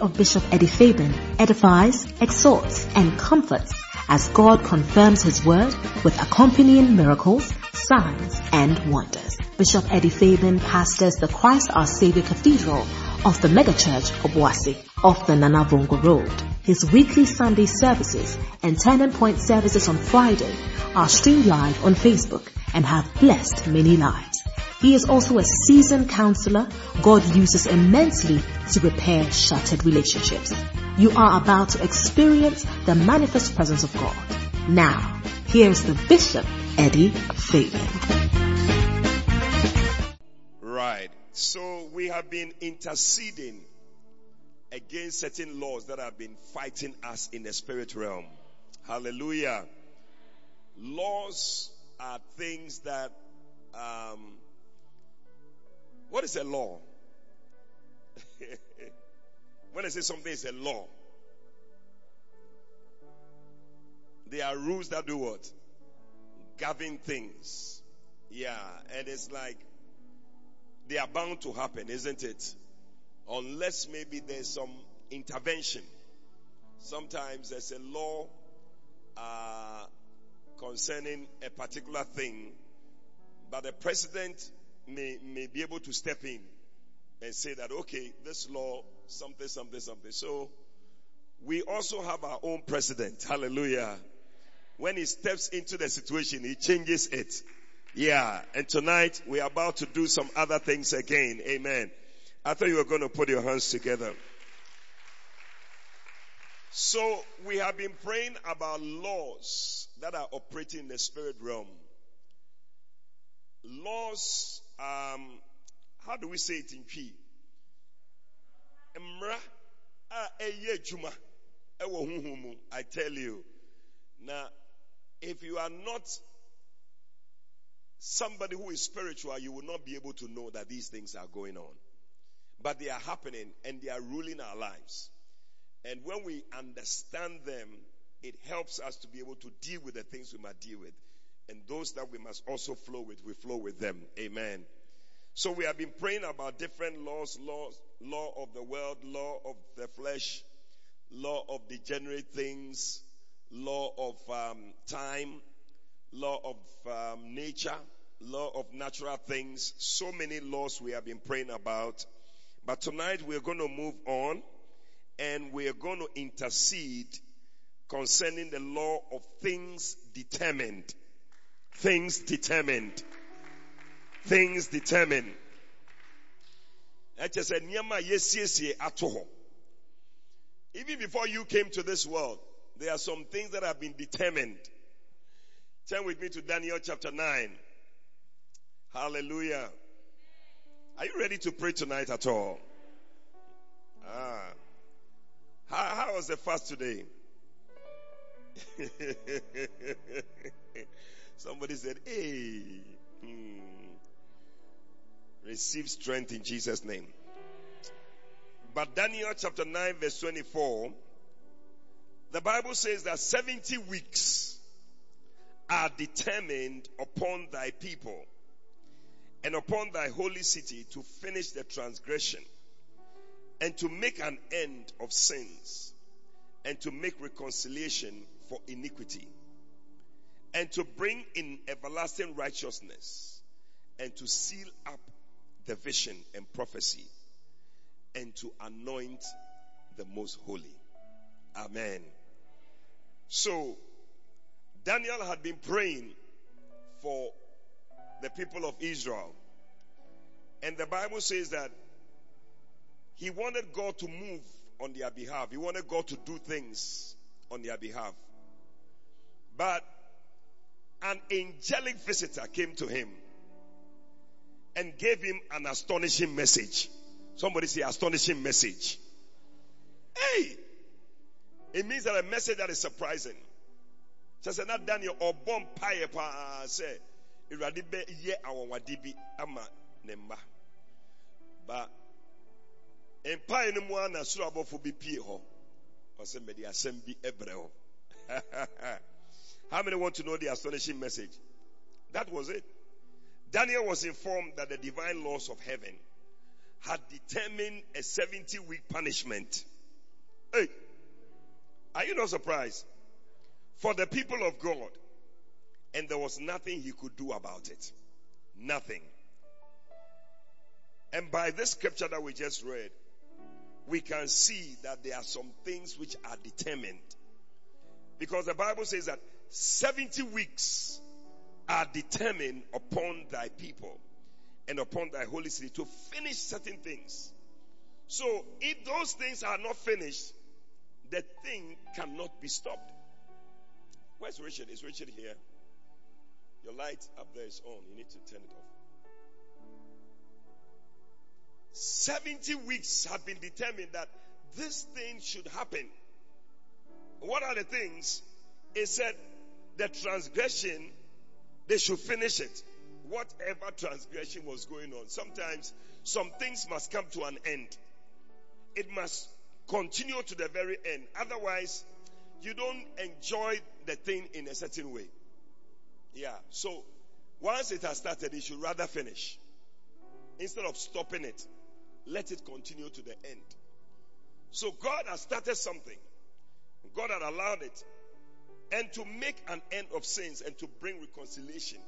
of Bishop Eddie Fabian edifies, exhorts, and comforts as God confirms His word with accompanying miracles, signs, and wonders. Bishop Eddie Fabian pastors the Christ Our Savior Cathedral of the megachurch of Wasi off the Nanavongo Road. His weekly Sunday services and Turning Point services on Friday are streamed live on Facebook and have blessed many lives. He is also a seasoned counselor God uses immensely to repair shattered relationships. You are about to experience the manifest presence of God. Now, here's the Bishop, Eddie Fabian. Right. So we have been interceding against certain laws that have been fighting us in the spirit realm. Hallelujah. Laws are things that um, what is a law? when I say something is a law, there are rules that do what? Govern things. Yeah, and it's like they are bound to happen, isn't it? Unless maybe there's some intervention. Sometimes there's a law uh, concerning a particular thing, but the president may, may be able to step in and say that, okay, this law, something, something, something. So we also have our own president. Hallelujah. When he steps into the situation, he changes it. Yeah. And tonight we are about to do some other things again. Amen. I thought you were going to put your hands together. So we have been praying about laws that are operating in the spirit realm. Laws um, how do we say it in P? Mra a eye juma ewo huhumu. I tell you. Now, if you are not somebody who is spiritual, you will not be able to know that these things are going on. But they are happening and they are ruling our lives. And when we understand them, it helps us to be able to deal with the things we must deal with. And those that we must also flow with, we flow with them. Amen. So we have been praying about different laws, laws, law of the world, law of the flesh, law of degenerate things, law of um, time, law of um, nature, law of natural things. So many laws we have been praying about. But tonight we're going to move on and we're going to intercede concerning the law of things determined things determined. Things determined. Even before you came to this world, there are some things that have been determined. Turn with me to Daniel chapter 9. Hallelujah. Are you ready to pray tonight at all? Ah. How, how was the fast today? Somebody said, Hey, hmm. receive strength in Jesus' name. But Daniel chapter 9, verse 24, the Bible says that 70 weeks are determined upon thy people and upon thy holy city to finish the transgression and to make an end of sins and to make reconciliation for iniquity and to bring in everlasting righteousness and to seal up the vision and prophecy and to anoint the most holy. Amen. So, Daniel had been praying for the people of Israel. And the Bible says that he wanted God to move on their behalf. He wanted God to do things on their behalf. But an angelic visitor came to him and gave him an astonishing message. Somebody say astonishing message. Hey! It means that a message that is surprising. Just not Daniel or bomb pie pa say Iradi be ye awawadi ama nemba. But in pie no mu ana soro abofo bi pie ho. Asɛm bi ɛbrɛ ho. How many want to know the astonishing message? That was it. Daniel was informed that the divine laws of heaven had determined a 70 week punishment Hey, are you not surprised? For the people of God, and there was nothing he could do about it. Nothing. And by this scripture that we just read, we can see that there are some things which are determined. Because the Bible says that 70 weeks are determined upon thy people and upon thy holy city to finish certain things. So if those things are not finished, the thing cannot be stopped. Where's Richard? Is Richard here? Your light up there is on. You need to turn it off. 70 weeks have been determined that this thing should happen. What are the things? It said the transgression, they should finish it. Whatever transgression was going on. Sometimes some things must come to an end. It must continue to the very end. Otherwise, you don't enjoy the thing in a certain way. Yeah. So once it has started, it should rather finish. Instead of stopping it, let it continue to the end. So God has started something. God had allowed it. And to make an end of sins and to bring reconciliation.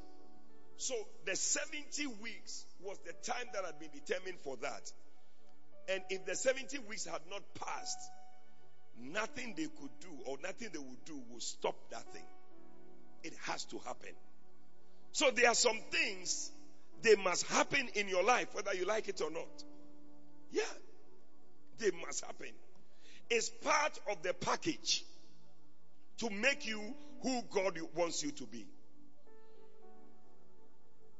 So the 70 weeks was the time that had been determined for that. And if the 70 weeks had not passed, nothing they could do or nothing they would do will stop that thing. It has to happen. So there are some things they must happen in your life, whether you like it or not. Yeah. They must happen. It's part of the package to make you who God wants you to be.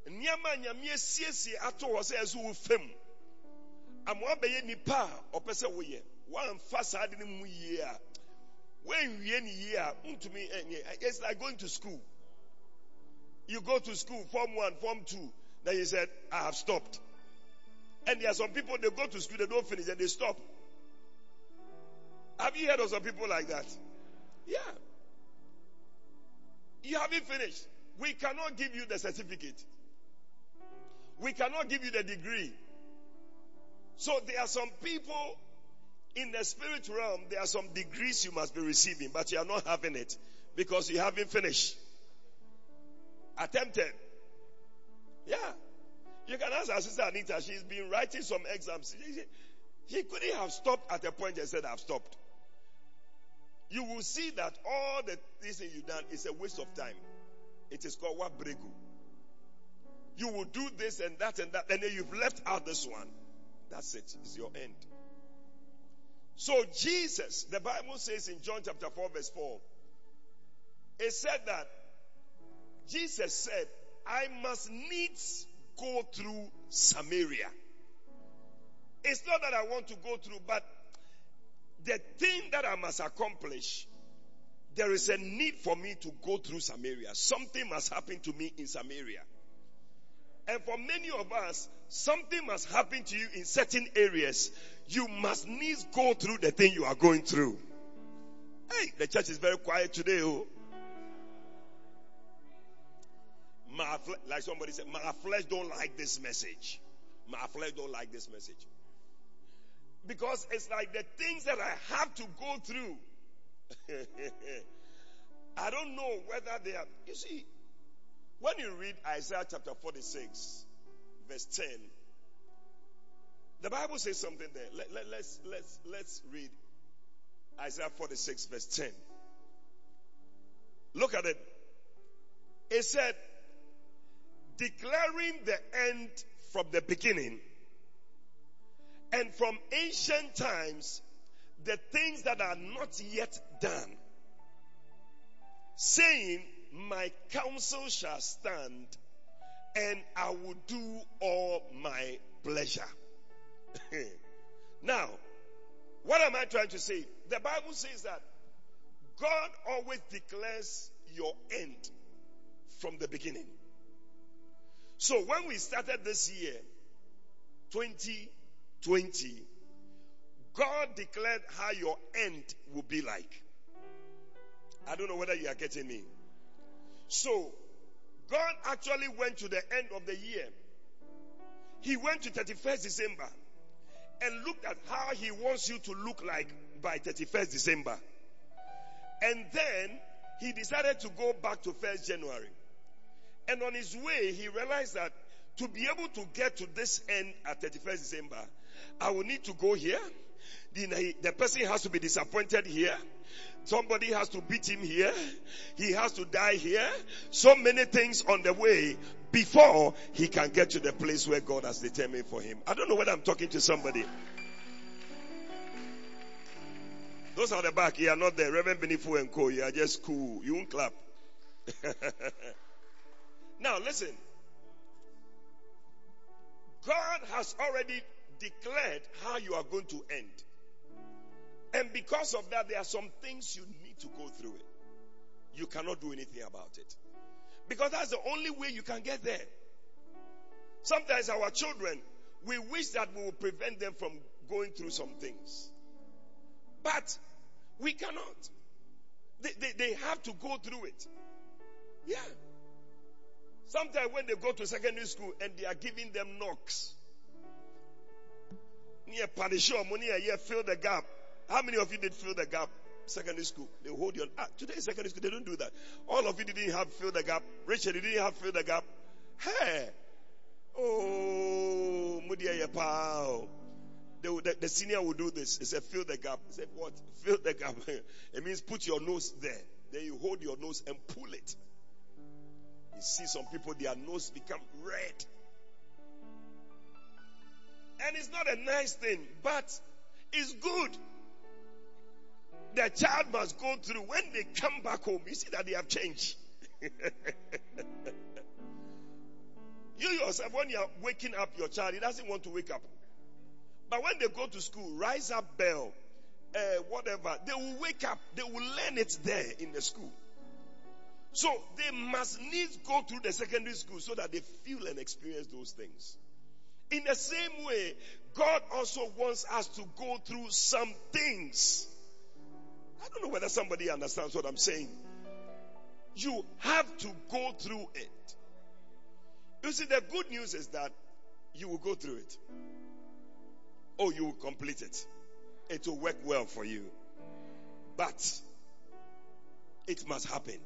nneɛma nyame asiesie ato hɔ sɛ ɛso wo fam ama wabɛyɛ nipa a ɔpɛ sɛ woyɛ woamfa saa de no mu yie a ne yie a ntumi eh, eh, it's like going to school you go to school form one form two then you said i have stopped and there are some people, they go to school, they don't finish, and they stop. Have you heard of some people like that? Yeah. You haven't finished. We cannot give you the certificate. We cannot give you the degree. So there are some people in the spirit realm, there are some degrees you must be receiving, but you are not having it because you haven't finished. Attempted. Yeah. You can ask our sister Anita, she's been writing some exams. She, couldn't have stopped at a point and said, I've stopped. You will see that all the things that you've done is a waste of time. It is called what bregu. You will do this and that and that, and then you've left out this one. That's it. It's your end. So Jesus, the Bible says in John chapter 4 verse 4, it said that Jesus said, I must needs go through Samaria. It's not that I want to go through, but the thing that I must accomplish, there is a need for me to go through Samaria. Something must happen to me in Samaria. And for many of us, something must happen to you in certain areas. You must needs go through the thing you are going through. Hey, the church is very quiet today. Oh. My like somebody said, my flesh don't like this message. My flesh don't like this message. Because it's like the things that I have to go through. I don't know whether they are. You see, when you read Isaiah chapter 46, verse 10, the Bible says something there. Let, let, let's, let's, let's read Isaiah 46, verse 10. Look at it. It said, declaring the end from the beginning and from ancient times the things that are not yet done, saying, My counsel shall stand and I will do all my pleasure. now, what am I trying to say? The Bible says that God always declares your end from the beginning. So when we started this year, 2020, God declared how your end will be like. I don't know whether you are getting me. So, God actually went to the end of the year. He went to 31st December and looked at how he wants you to look like by 31st December. And then he decided to go back to 1st January. And on his way, he realized that to be able to get to this end at 31st December, I will need to go here. The, the person has to be disappointed here. Somebody has to beat him here. He has to die here. So many things on the way before he can get to the place where God has determined for him. I don't know whether I'm talking to somebody. Those are the back. You are not there. Reverend Benifu and Co. You are just cool. You won't clap. now listen. God has already declared how you are going to end. And because of that, there are some things you need to go through it. You cannot do anything about it. Because that's the only way you can get there. Sometimes our children, we wish that we will prevent them from going through some things. But we cannot. They, they, they have to go through it. Yeah. Sometimes when they go to secondary school and they are giving them knocks, near money a year, fill the gap. How many of you did fill the gap? Secondary school. They hold you on. Ah, today secondary school, they don't do that. All of you didn't have fill the gap. Richard, you didn't have fill the gap. Hey. Oh, Mudia Yapao. The, the, the, senior will do this. He said, fill the gap. He said, what? Fill the gap. it means put your nose there. Then you hold your nose and pull it. You see some people, their nose become red. And it's not a nice thing, but it's good. The child must go through. When they come back home, you see that they have changed. you yourself, when you are waking up your child, he doesn't want to wake up. But when they go to school, rise up bell, uh, whatever, they will wake up. They will learn it there in the school. So they must needs go through the secondary school so that they feel and experience those things. In the same way, God also wants us to go through some things. I don't know whether somebody understands what I'm saying. You have to go through it. You see, the good news is that you will go through it. Oh, you will complete it. It will work well for you. But it must happen.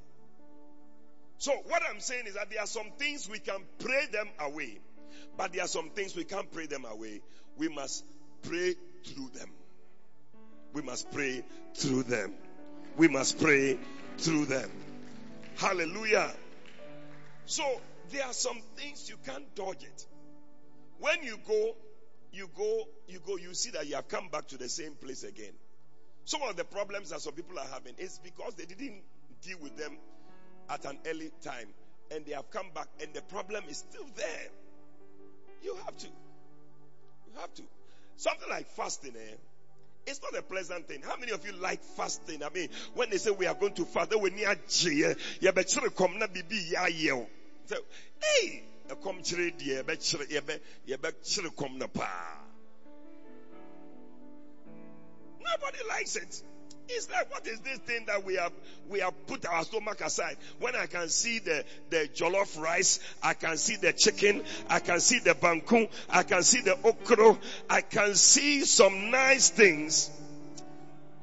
So, what I'm saying is that there are some things we can pray them away. But there are some things we can't pray them away. We must pray through them. We must pray through them. We must pray through them. Hallelujah. So there are some things you can't dodge it. When you go, you go, you go, you see that you have come back to the same place again. Some of the problems that some people are having is because they didn't deal with them at an early time and they have come back and the problem is still there. You have to. You have to. Something like fasting, eh? It's not a pleasant thing. How many of you like fasting? I mean, when they say we are going to fast, they will near J. You better come na bibi ya yeo. So, hey, come chire die, be chire, ye be, ye be chire come na pa. Nobody likes it. It's like, what is this thing that we have, we have put our stomach aside? When I can see the, the jollof rice, I can see the chicken, I can see the banku, I can see the okro, I can see some nice things.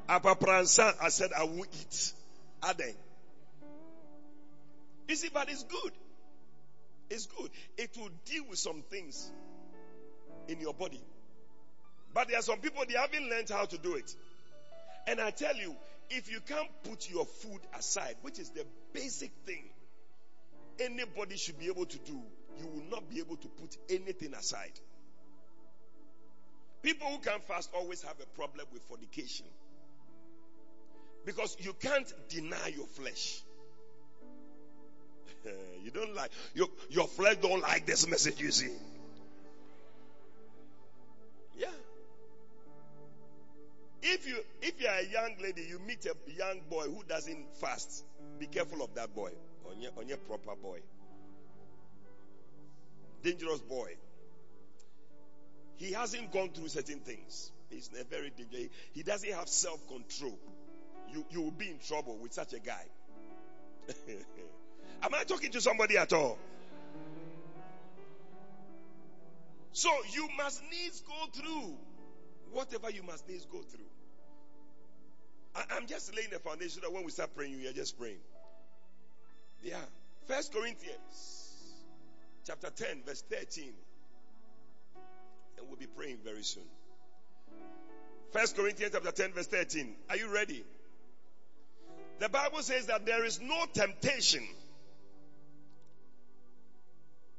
Apa pransa, I said I will eat. They? You see, but it's good. It's good. It will deal with some things in your body. But there are some people, they haven't learned how to do it. And I tell you, if you can't put your food aside, which is the basic thing anybody should be able to do, you will not be able to put anything aside. People who can fast always have a problem with fornication. Because you can't deny your flesh. you don't like, your, your flesh don't like this message, you see. Yeah. If you if you are a young lady, you meet a young boy who doesn't fast, be careful of that boy. On your, on your proper boy. Dangerous boy. He hasn't gone through certain things. He's a very dangerous. He doesn't have self-control. You you will be in trouble with such a guy. Am I talking to somebody at all? So you must needs go through whatever you must needs go through. I, am just laying the foundation that when we start praying, you are just praying. Yeah. First Corinthians chapter 10, verse 13. And we'll be praying very soon. First Corinthians chapter 10, verse 13. Are you ready? The Bible says that there is no temptation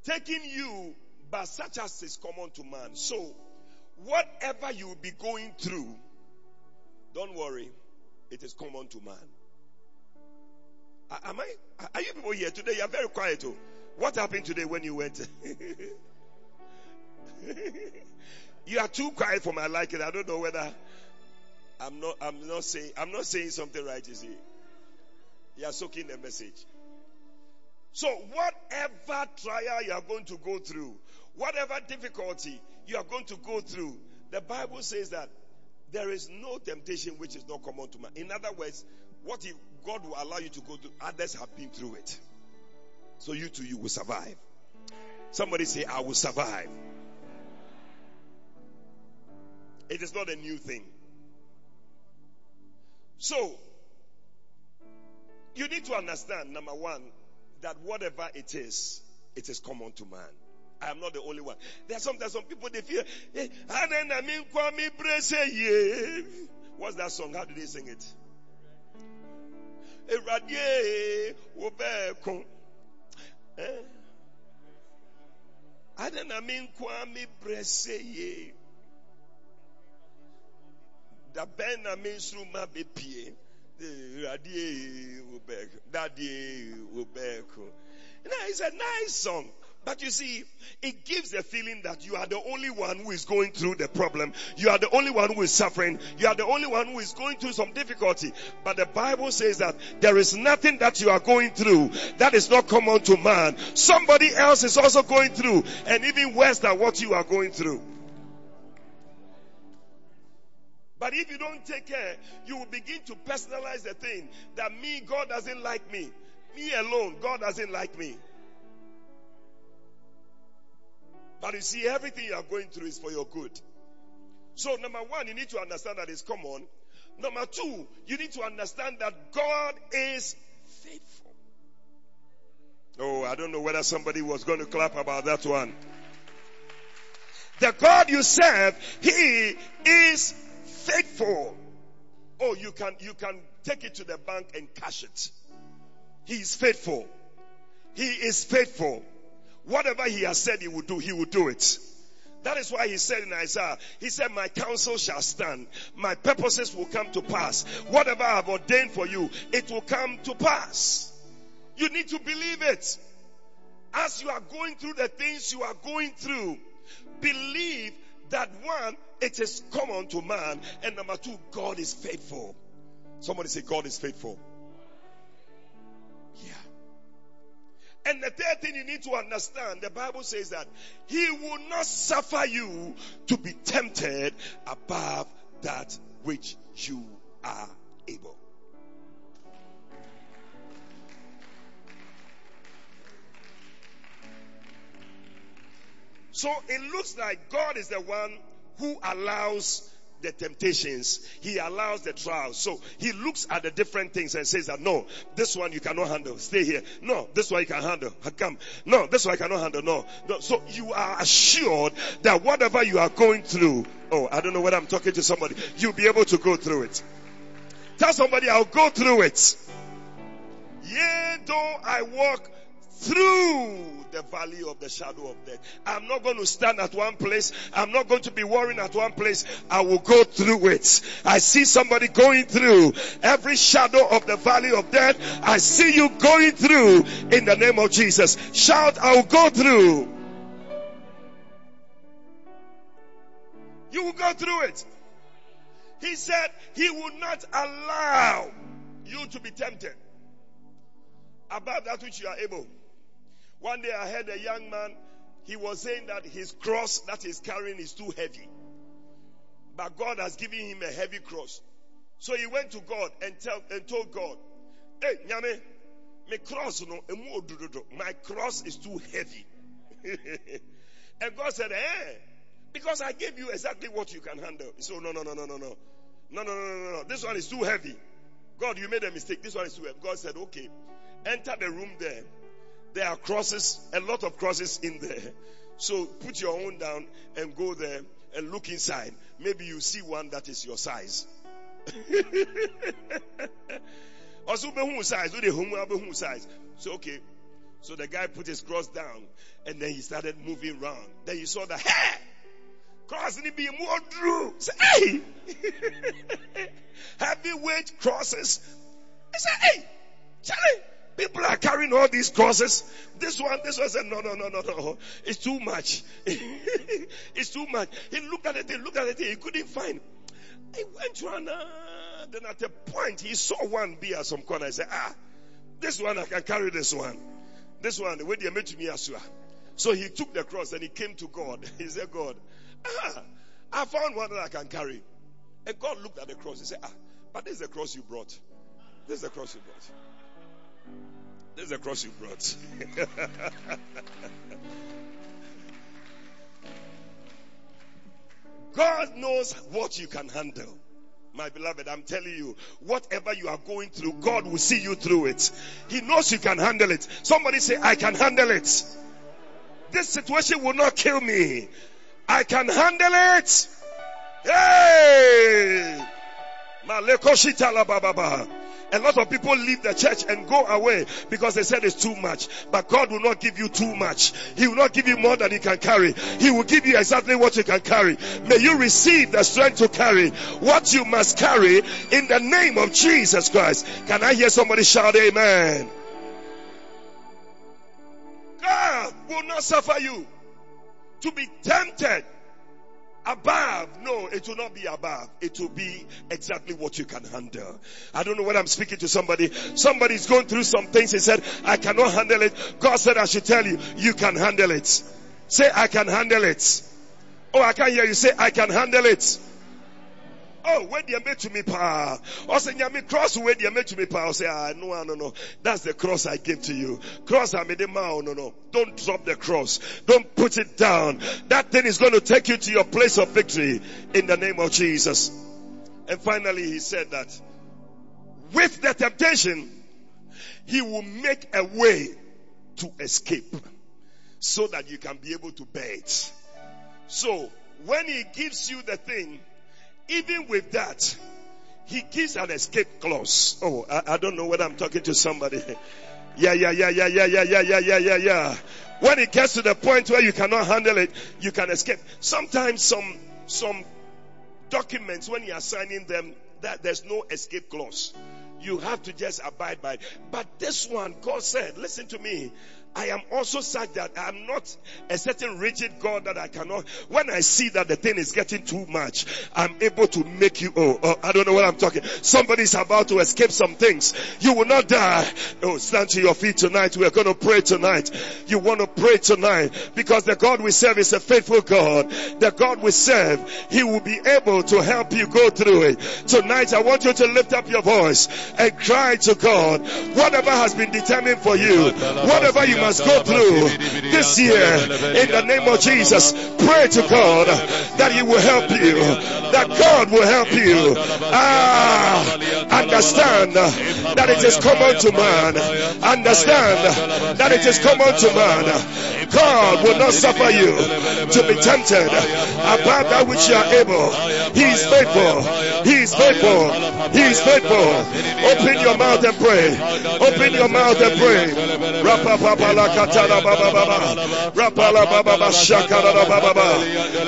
taking you but such as is common to man. So, whatever you will be going through, don't worry, it is common to man. Am I? Are you people here today? You are very quiet. Oh. What happened today when you went? you are too quiet for my liking. I don't know whether I'm not. I'm not saying. I'm not saying something right. You see, you are soaking the message. So, whatever trial you are going to go through, whatever difficulty you are going to go through, the Bible says that there is no temptation which is not common to man. In other words, what if God will allow you to go through? Others have been through it. So you too, you will survive. Somebody say, I will survive. It is not a new thing. So, you need to understand, number one, that whatever it is, it is common to man. I am not the only one. There are sometimes some people they feel, hey, what's that song? How do they sing it? Eh? Da back. It's a nice song. But you see, it gives the feeling that you are the only one who is going through the problem. You are the only one who is suffering. You are the only one who is going through some difficulty. But the Bible says that there is nothing that you are going through that is not common to man. Somebody else is also going through and even worse than what you are going through. But if you don't take care, you will begin to personalize the thing that me, God doesn't like me. Me alone, God doesn't like me. But you see, everything you are going through is for your good. So, number one, you need to understand that it's common. Number two, you need to understand that God is faithful. Oh, I don't know whether somebody was going to clap about that one. The God you serve, He is faithful. Oh, you can, you can take it to the bank and cash it. He is faithful. He is faithful. Whatever he has said he will do, he will do it. That is why he said in Isaiah, he said, my counsel shall stand. My purposes will come to pass. Whatever I have ordained for you, it will come to pass. You need to believe it. As you are going through the things you are going through, believe that one, it is common to man. And number two, God is faithful. Somebody say, God is faithful. And the third thing you need to understand, the Bible says that He will not suffer you to be tempted above that which you are able. So it looks like God is the one who allows the temptations. He allows the trials. So he looks at the different things and says that no, this one you cannot handle. Stay here. No, this one you can handle. Come. No, this one I cannot handle. No. no. So you are assured that whatever you are going through, oh, I don't know whether I'm talking to somebody, you'll be able to go through it. Tell somebody I'll go through it. Yea, though I walk through the valley of the shadow of death. I'm not going to stand at one place. I'm not going to be worrying at one place. I will go through it. I see somebody going through every shadow of the valley of death. I see you going through in the name of Jesus. Shout, I will go through. You will go through it. He said he will not allow you to be tempted above that which you are able. One day I heard a young man, he was saying that his cross that he's carrying is too heavy. But God has given him a heavy cross. So he went to God and, tell, and told God, Hey, Nyame, my cross, no, my cross is too heavy. and God said, Eh, Because I gave you exactly what you can handle. So no, no, no, no, no, no. No, no, no, no, no, no. This one is too heavy. God, you made a mistake. This one is too heavy. God said, okay, enter the room there. There are crosses, a lot of crosses in there. So put your own down and go there and look inside. Maybe you see one that is your size. Also, size, size. So okay. So the guy put his cross down and then he started moving around. Then you saw the hair. Cross and be more drew. Say, hey! Heavyweight crosses. I said, hey, Charlie, people are carrying all these crosses. This one, this one said, no, no, no, no, no. It's too much. it's too much. He looked at it, he looked at it, he couldn't find. He went to an, uh, then at a point he saw one be at some corner. He said, ah, this one I can carry this one. This one, the way they made me as. So he took the cross and he came to God. He said, God, ah, I found one that I can carry. And God looked at the cross. He said, ah, but this is the cross you brought. This is the cross you brought. This is the cross you brought. God knows what you can handle. My beloved, I'm telling you, whatever you are going through, God will see you through it. He knows you can handle it. Somebody say, I can handle it. This situation will not kill me. I can handle it. Hey! A lot of people leave the church and go away because they said it's too much. But God will not give you too much. He will not give you more than you can carry. He will give you exactly what you can carry. May you receive the strength to carry what you must carry in the name of Jesus Christ. Can I hear somebody shout amen? God will not suffer you to be tempted above. No, it will not be above. It will be exactly what you can handle. I don't know when I'm speaking to somebody. Somebody's going through some things. He said, I cannot handle it. God said, I should tell you, you can handle it. Say, I can handle it. Oh, I can't hear you. Say, I can handle it. Oh, where they made to me pa. Or say nyame cross where they made to me pa. Or say ah no no no. That's the cross I gave to you. Cross I made the oh no no. Don't drop the cross. Don't put it down. That thing is going to take you to your place of victory in the name of Jesus. And finally he said that with the temptation, he will make a way to escape so that you can be able to bear it. So when he gives you the thing, even with that, he gives an escape clause. Oh, I, I don't know whether I'm talking to somebody. Yeah, yeah, yeah, yeah, yeah, yeah, yeah, yeah, yeah, yeah, yeah. When it gets to the point where you cannot handle it, you can escape. Sometimes some, some documents, when you are signing them, that there's no escape clause. You have to just abide by it. But this one, God said, listen to me. I am also such that I'm not a certain rigid God that I cannot. When I see that the thing is getting too much, I'm able to make you. Oh, oh I don't know what I'm talking. Somebody's about to escape some things. You will not die. Oh, stand to your feet tonight. We are going to pray tonight. You want to pray tonight because the God we serve is a faithful God. The God we serve, He will be able to help you go through it. Tonight, I want you to lift up your voice and cry to God. Whatever has been determined for you, whatever you must go through this year in the name of Jesus. Pray to God that He will help you, that God will help you. Ah, understand that it is common to man. Understand that it is common to man. God will not suffer you to be tempted above that which you are able. He is faithful. He is faithful. He is faithful. Open your mouth and pray. Open your mouth and pray. Katala baba baba. Rapala baba baba shakara baba baba.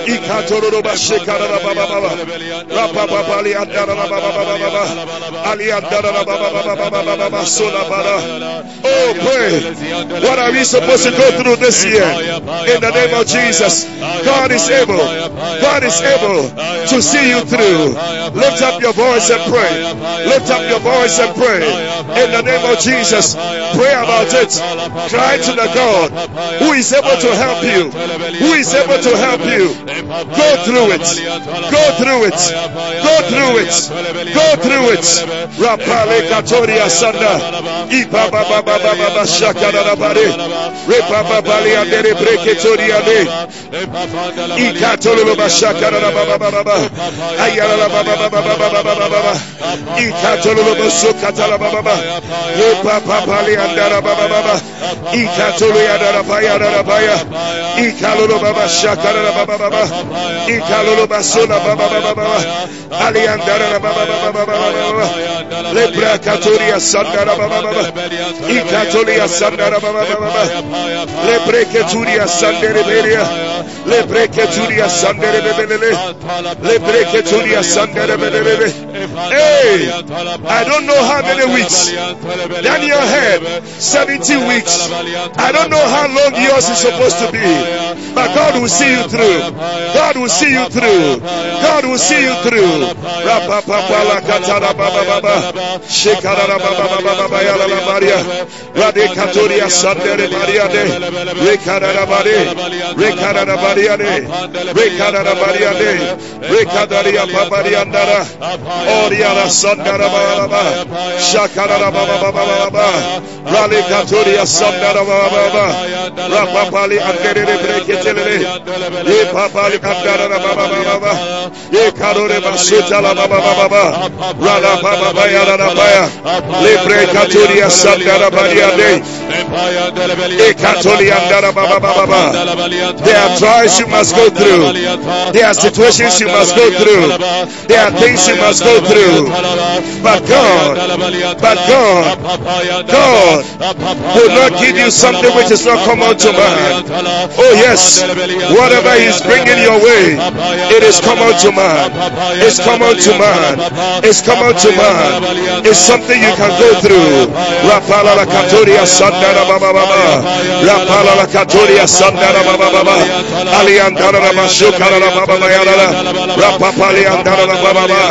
Ikatoro baba shakara baba baba. Andara baba baba baba. Ali andara baba baba baba baba sola baba. Oh, pray. What are we supposed to go through this year? In the name of Jesus, God is able. God is able to see you through. Lift up your voice and pray. Lift up your voice and pray. In the name of Jesus, pray about it. Cry to the God who is able to help you. Who is able to help you. Go through it. Go through it. Go through it. Go through it. Rapale Katoria Sanda. Ipa Baba Baba Baba. Repa Baba. Ayala Baba Baba Baba Baba Baba. Repa Baba. Ikatolo Yadara Baya Dara Baya. Ikalolo Baba Shakara Baba Baba. Ikalolo Basuna Baba Baba Baba. Aliandara Baba Baba Baba. Lepra Katoria Sandara Baba Baba. Ikatolia Sandara Baba Baba. Lepre Keturia Sandere Beria. Lepre Keturia Sandere Bebele. Lepre Keturia Sandere Bebele. Hey, I don't know how many weeks Daniel had 70 weeks. I don't know how long yours is supposed to be, but God will see you through. God will see you through. God will see you through. Katara baba baba baba. There are trials you must go through. There are situations you must go through. There are things you must go through. But God, but God, God will not give you something which is not common to man. Oh yes, whatever He's bringing your way, it is common to man. It's common to man. It's common to man. It's something you can go through. Rapala la katoria sandara baba baba. Rapala la katoria sandara baba baba. Ali andara la mashukara baba bayala. Rapapali andara baba baba.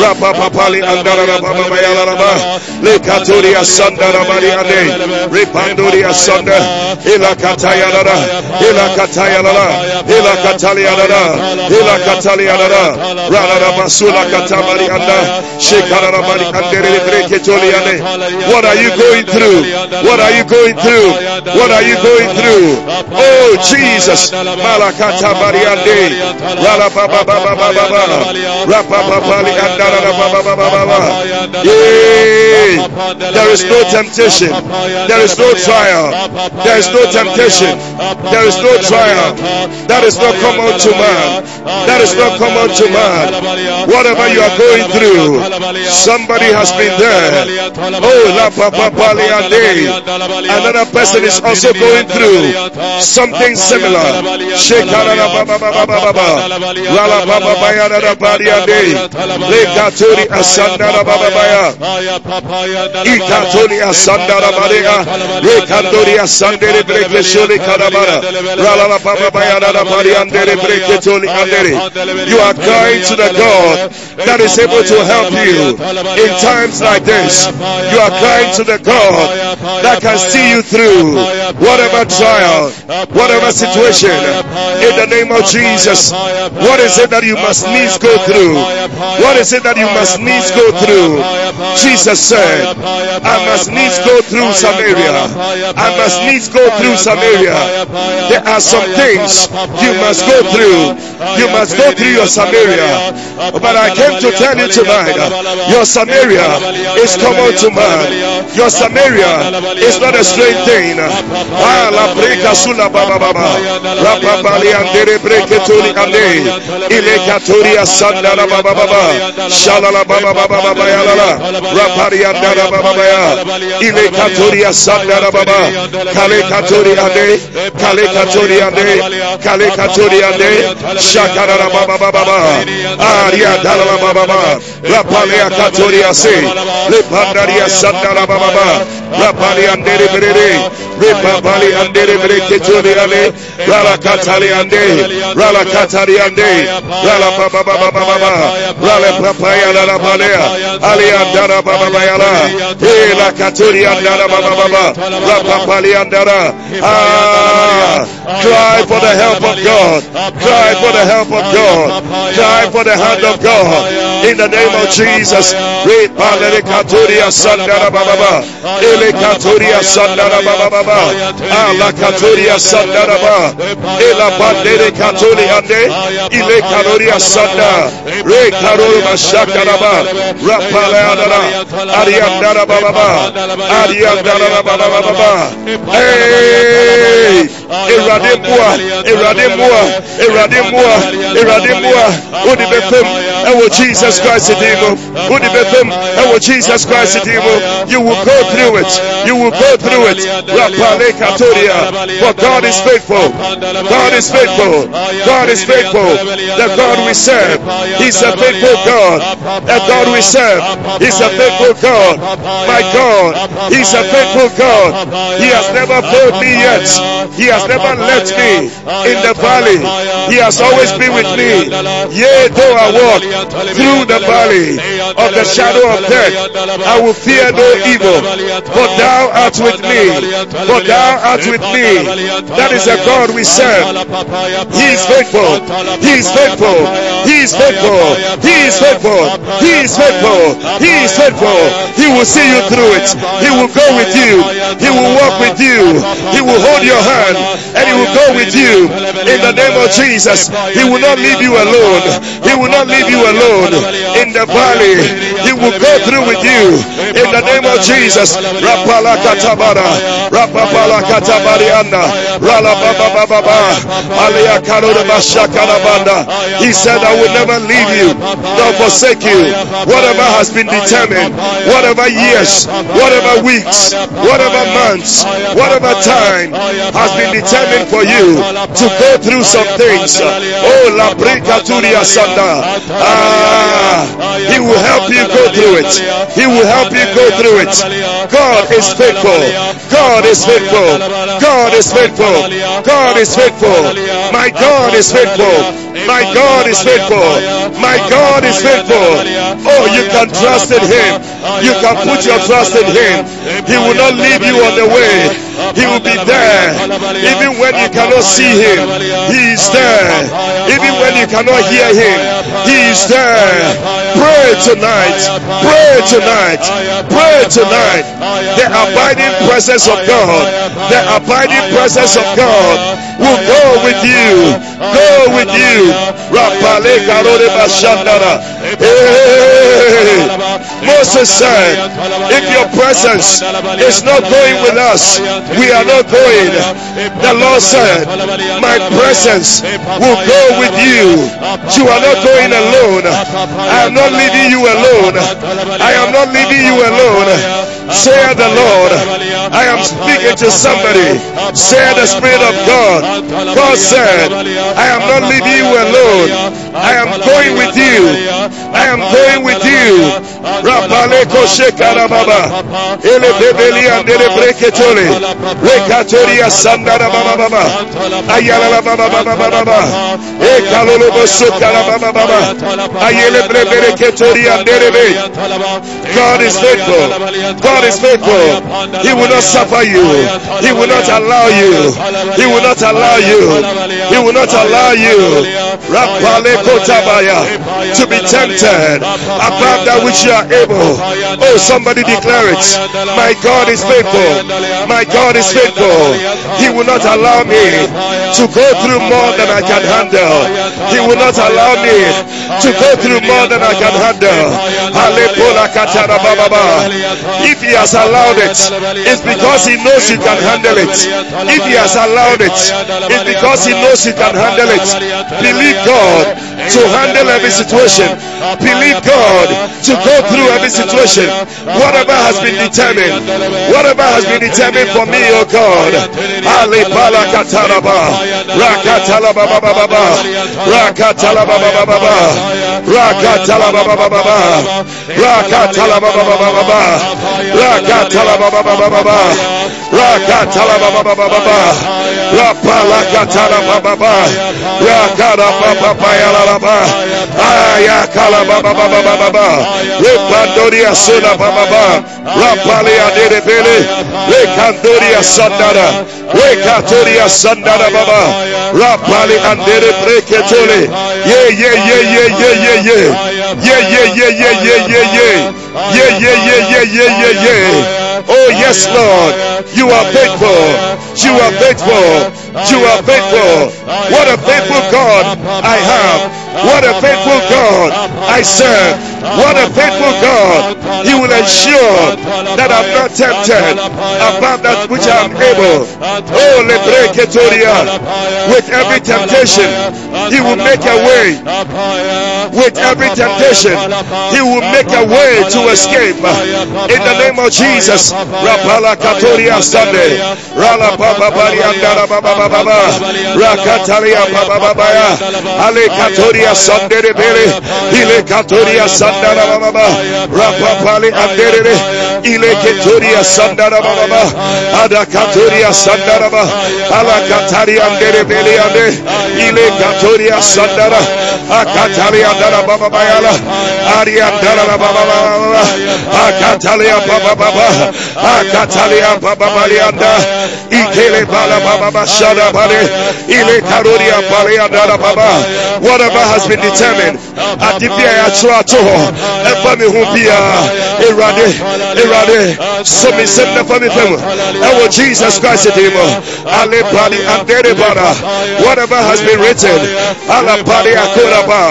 Rapapapali andara baba bayala la baba. Le katoria sandara bali ande. Ripandoria sanda. Ila kataya la. Ila kataya la. Ila katalia la. Ila katalia la la. Rala la basula katamari anda. Shekara la bali andere breke toliane. What are you going through? What are you going through? What are you going through? Oh Jesus. Malakata bariande. Rala baba baba baba baba. Rapa baba li andara baba baba baba. There is no temptation. There is no trial. There is no temptation. There is no trial. That is not common to man. That is not common to man. Whatever you are going through, somebody has been there. Oh, la papa Another person is also going through something similar. Lekaturi asandara baba baya. Ikaturi asandara baya. Lekanduri asandere breke sholi kadabara. Rala baba baya na bari andere breke toli andere. You are going to the God that is able to help you in times like this. You are crying to the God that can see you through whatever trial, whatever situation. In the name of Jesus, what is it that you must needs go through? What is it that you must needs go through? Jesus said, I must needs go through Samaria. I must needs go through Samaria. There are some things you must go through. You must go through your Samaria. But I came to tell you tonight, your Samaria is common to man. Your Samaria is not a strange thing. Ah, la breka sula baba baba. Rapa bali andere breke tuli ande. Ile katoria sanda la baba baba. Baba baba baba ya la la. Rapari anda la baba baba ya. Ile katoria sanda la baba. Kale katori ande. Kale katori ande. Kale katori la baba baba. Aria dala la baba baba. Rapale katoria se. Le pandaria sanda la baba baba. Rapali andere berere. Repapali andere breketuli ande. Rala katali ande. Rala katali ande. Rala baba baba baba. Rala papaya la balea. Ali andara baba bayala. E la katuri andara baba baba. Rapapali andara. Ah, cry for the help of God. Cry for the help of God. Cry for the hand of God. In the name of Jesus. Repale katuri asandara baba baba. Ele katuri asandara baba baba. Ala katuri asandara baba. Ela bandere katuri ande. Ile kalori asanda. Re karori mashakara baba. Rapale. Ariandara baba baba. Ariandara baba baba. Ewurade mmoa Ewurade mmoa Ewurade mmoa Ewurade mmoa wo de ewo Jesus Christ dimo. Odi befem, ewo Jesus Christ dimo. You will go through it. You will go through it. Rapale. For God is faithful. God is faithful. God is faithful. The God we serve, He's a faithful God. The God we serve, He's a faithful God. My God, He's a faithful God. He has never failed me yet. He has never left me in the valley. He has always been with me. Yea, though I walk through the valley of the shadow of death, I will fear no evil. For thou art with me. For thou art with me. That is the God we serve. He is faithful. He is faithful. He is faithful. He is faithful. He is faithful. He is faithful. He will see you through it. He will go with you. He will walk with you. He will hold your hand and he will go with you in the name of Jesus. He will not leave you alone. He will not leave you alone in the valley. He will go through with you in the name of Jesus. Rapala katabara, rapapala katabariana, rala baba baba. He said, I will never leave you nor forsake you. Whatever has been determined, whatever years, whatever weeks, whatever months, whatever time has been determined for you to go through some things. Oh, la bricaturia sanda. He will help you go through it. He will help you go through it. God is faithful. God is faithful. God is faithful. God is faithful. My God is faithful. My God is faithful. My God is faithful. Oh, you can trust in Him. You can put your trust in Him. He will not leave you on the way. He will be there. Even when you cannot see Him, He is there. Even when you cannot hear Him, He is there. Pray tonight. Pray tonight. Pray tonight. The abiding presence of God. The abiding presence of God will go with you. Go with you. Hey. Moses said, if your presence is not going with us, we are not going. The Lord said, my presence will go with you. You are not going alone. I am not leaving you alone. I am not leaving you alone. Say the Lord. I am speaking to somebody. Say the Spirit of God. God said, I am not leaving you alone. I am going with you. I am going with you. Rapaleko shekarababa. Ele bebeli sandara baba baba. Ayala la baba baba baba baba. E kalolo baba baba. Ayele andere be. God is faithful. God is faithful. He will not suffer you. He will not allow you. He will not allow you. He will not allow you. Rapale kotabaya to be tempted above that which you are able. Oh, oh somebody declare it. My God is faithful. My God is faithful. He will not allow me to go through more than I can handle. He will not allow me to go through more than I can handle. If he has allowed it, it's because he knows you can handle it. If he has allowed it, it's because he knows you can handle it. Believe God to handle every situation. Believe God to go through every situation. Whatever has been determined, whatever has been determined for me, oh God. Ali Balakataraba, Rakatalaba Baba Baba, Rakatalaba Baba Baba, Rakatala baba baba baba. Rakatala baba baba baba. Rakatala baba baba baba. Rakatala baba baba baba baba baba baba. Repandoria sona baba baba. Rapali adere bele. Rekandoria sandara. Rekatoria sandara baba. Rapali andere breketole. Yeah yeah yeah yeah yeah yeah yeah. Yeah yeah yeah yeah yeah yeah yeah. Yeah yeah yeah yeah yeah yeah yeah. Oh yes Lord. You are faithful. You are faithful. You are faithful. What a faithful God I have. What a faithful God I serve. What a faithful God. He will ensure that I'm not tempted above that which I am able. Oh, Lebreketoria. With every temptation, He will make a way. With every temptation, He will make a way to escape. In the name of Jesus. Rapala Katoria Sunday. Rala Baba Andara Baba Baba. Rakatalia Baba Baba. Ale Katoria Sunday Bele. Ile Katoria Sandara Baba. Andere. Ile Katoria Sandara Baba. Ada Katoria Sandara. Ala Andere Bele. Ile Katoria Sandara. Baba Bayala. Baba. Akatalia Baba Baba. Akatalia Baba Balianda. Ikele Bala Baba Bashada Bale. Ile Baba. Whatever has been determined. Adibia Yachua Toho. Efa mi hu bia. Erade. Erade. So mi sem na fa mi fem. Ewo Jesus Christ dimo. Ale Bali Andere Bara. Whatever has been written. Ala Bali Akoraba.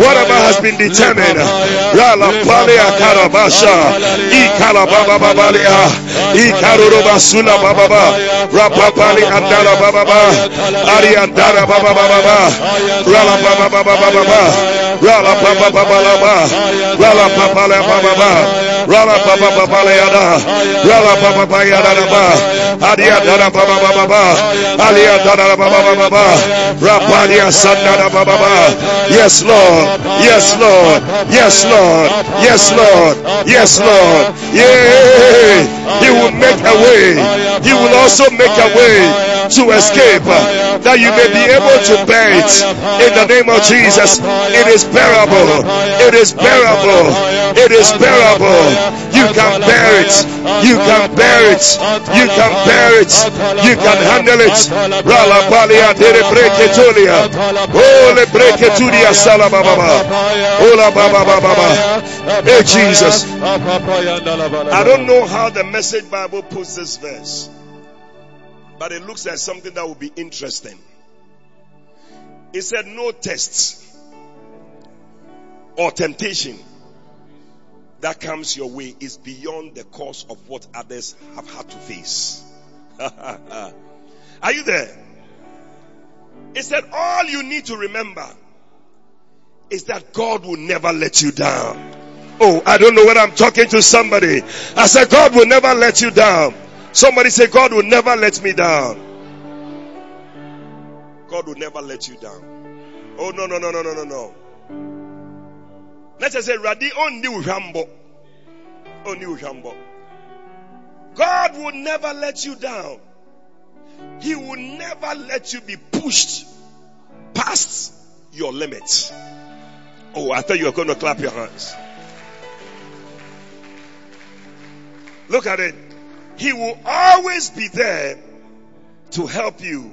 Whatever has been determined. Rala Bali Akarabasha. Ikala Baba Babalia. Ikaruro Basula Baba. Rapapali Andara Baba. Andara Baba Baba. Rala Baba Baba Baba. Rala Baba Baba Baba. Rala Baba Baba Baba. Rala Baba Baba Yada. Baba Baba Yada Baba. Baba Baba. Ali Andara Baba Baba. Rapadia Sandara Baba. Yes, Lord. Yes, Lord. Yes, Lord. Yes, Lord. Yes, Lord. Yeah. He will make a way. He will also make a way to escape that you may be able to bear it in the name of Jesus. It is bearable. It is bearable. It is bearable. You can bear it. You can bear it. You can bear it. You can handle it. Rala balia dere breketulia. Oh le breketulia sala baba. Ola baba baba. Hey Jesus. I don't know how the message Bible puts this verse. But it looks like something that will be interesting. It said no tests or temptation that comes your way is beyond the course of what others have had to face. Are you there? It said all you need to remember is that God will never let you down. Oh, I don't know when I'm talking to somebody. I said God will never let you down. Somebody say God will never let me down. God will never let you down. Oh no no no no no no no. Let's just say Radi only Uhambo. Only Uhambo. God will never let you down. He will never let you be pushed past your limits. Oh, I thought you were going to clap your hands. Look at it. He will always be there to help you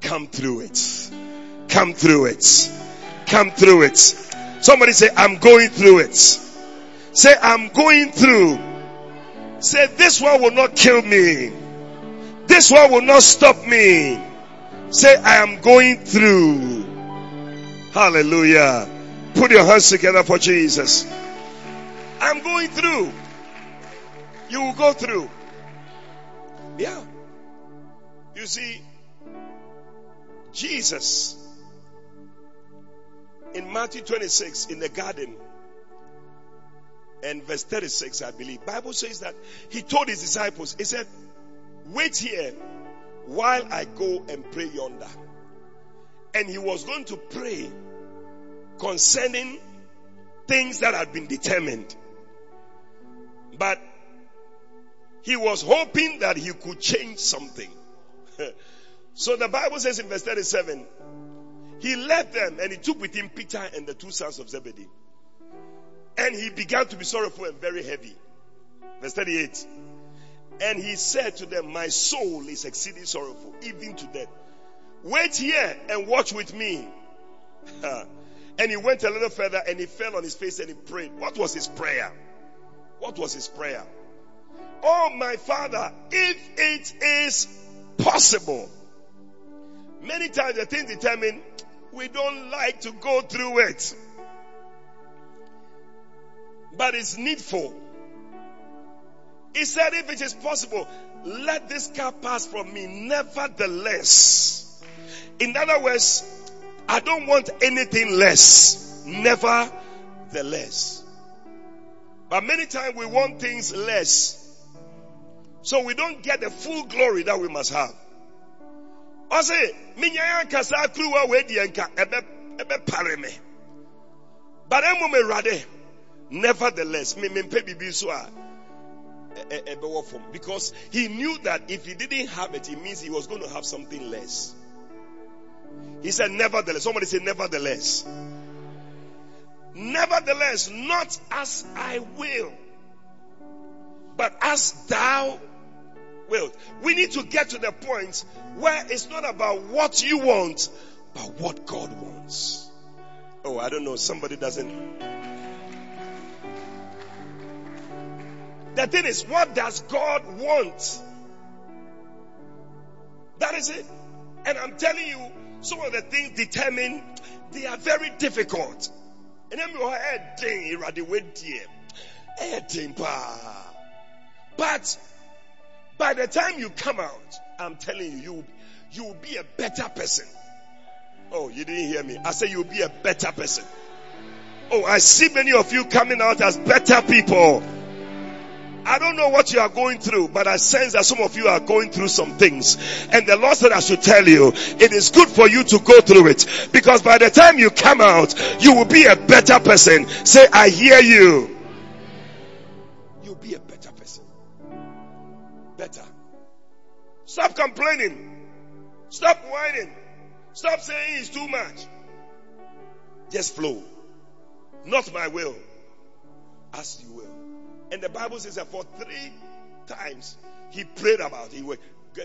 come through it. Come through it. Come through it. Somebody say, I'm going through it. Say, I'm going through. Say, this one will not kill me. This one will not stop me. Say, I am going through. Hallelujah. Put your hands together for Jesus. I'm going through. You will go through. Yeah. You see, Jesus in Matthew 26 in the garden and verse 36, I believe, Bible says that he told his disciples, he said, wait here while I go and pray yonder. And he was going to pray concerning things that had been determined. But he was hoping that he could change something. so the Bible says in verse 37, he left them and he took with him Peter and the two sons of Zebedee. And he began to be sorrowful and very heavy. Verse 38. And he said to them, My soul is exceeding sorrowful, even to death. Wait here and watch with me. and he went a little further and he fell on his face and he prayed. What was his prayer? What was his prayer? Oh, my father, if it is possible. Many times the thing determined, we don't like to go through it. But it's needful. He said, if it is possible, let this cup pass from me. Nevertheless. In other words, I don't want anything less. Nevertheless. But many times we want things less. So we don't get the full glory that we must have. I say, minya kasa kruwa we di enka ebe ebe pare me. But emu me rade. Nevertheless, me me mpe a ebe from because he knew that if he didn't have it, it means he was going to have something less. He said, nevertheless. Somebody say, nevertheless. Nevertheless, not as I will, but as thou We need to get to the point where it's not about what you want, but what God wants. Oh, I don't know. Somebody doesn't. The thing is, what does God want? That is it. And I'm telling you, some of the things determine they are very difficult. And then your head thing eradicate But by the time you come out, I'm telling you, you you will be a better person. Oh, you didn't hear me. I said you'll be a better person. Oh, I see many of you coming out as better people. I don't know what you are going through, but I sense that some of you are going through some things. And the Lord said I should tell you, it is good for you to go through it. Because by the time you come out, you will be a better person. Say, I hear you. Stop complaining. Stop whining. Stop saying it's too much. Just flow. Not my will. As you will. And the Bible says that for three times he prayed about it. He went,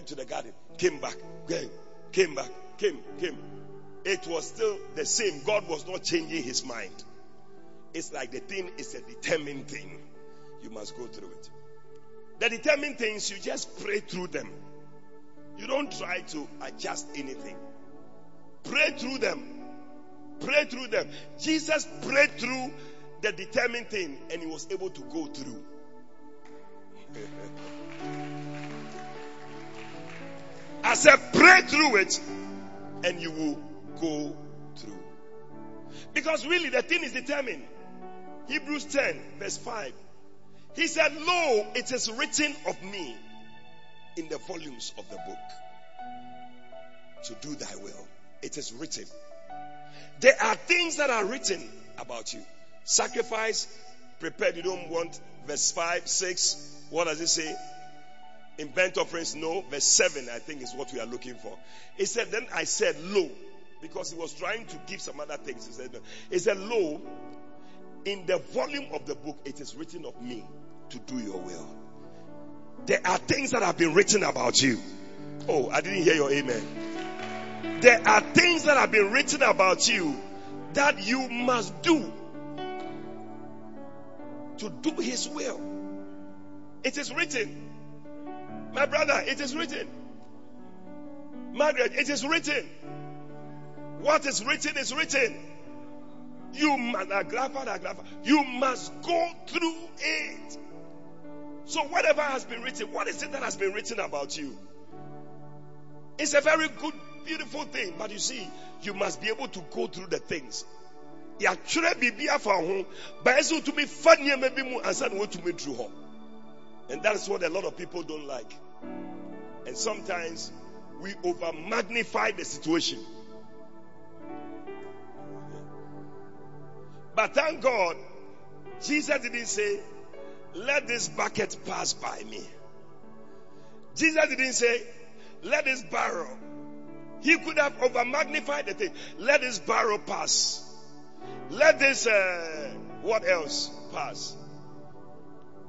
to the garden, came back, came, came back, came, came. It was still the same. God was not changing his mind. It's like the thing is a determined thing. You must go through it. The determined things, you just pray through them. You don't try to adjust anything. Pray through them. Pray through them. Jesus prayed through the determined thing and he was able to go through. I said, pray through it and you will go through. Because really the thing is determined. Hebrews 10 verse 5. He said, Lo, it is written of me in the volumes of the book to do thy will. It is written. There are things that are written about you. Sacrifice, prepared. You don't want verse 5, 6. What does it say? In burnt offerings, no. Verse 7, I think, is what we are looking for. He said, Then I said, Lo, because he was trying to give some other things. He said, no. He said, Lo, in the volume of the book, it is written of me to do your will. There are things that have been written about you. Oh, I didn't hear your amen. There are things that have been written about you that you must do to do his will. It is written. My brother, it is written. Margaret, it is written. What is written is written. You must, you must go through it. So whatever has been written, what is it that has been written about you? It's a very good, beautiful thing. But you see, you must be able to go through the things yɛatwerɛ biribi afa ho baɛ sɛ wotumi fa nneɛma bi mu ansa na wotumi duru hɔ and that's what a lot of people don't like and sometimes we over magnify the situation But thank God, Jesus didn't say, let this bucket pass by me. Jesus didn't say, let this barrel. He could have over magnified the thing. Let this barrel pass. Let this, uh, what else pass?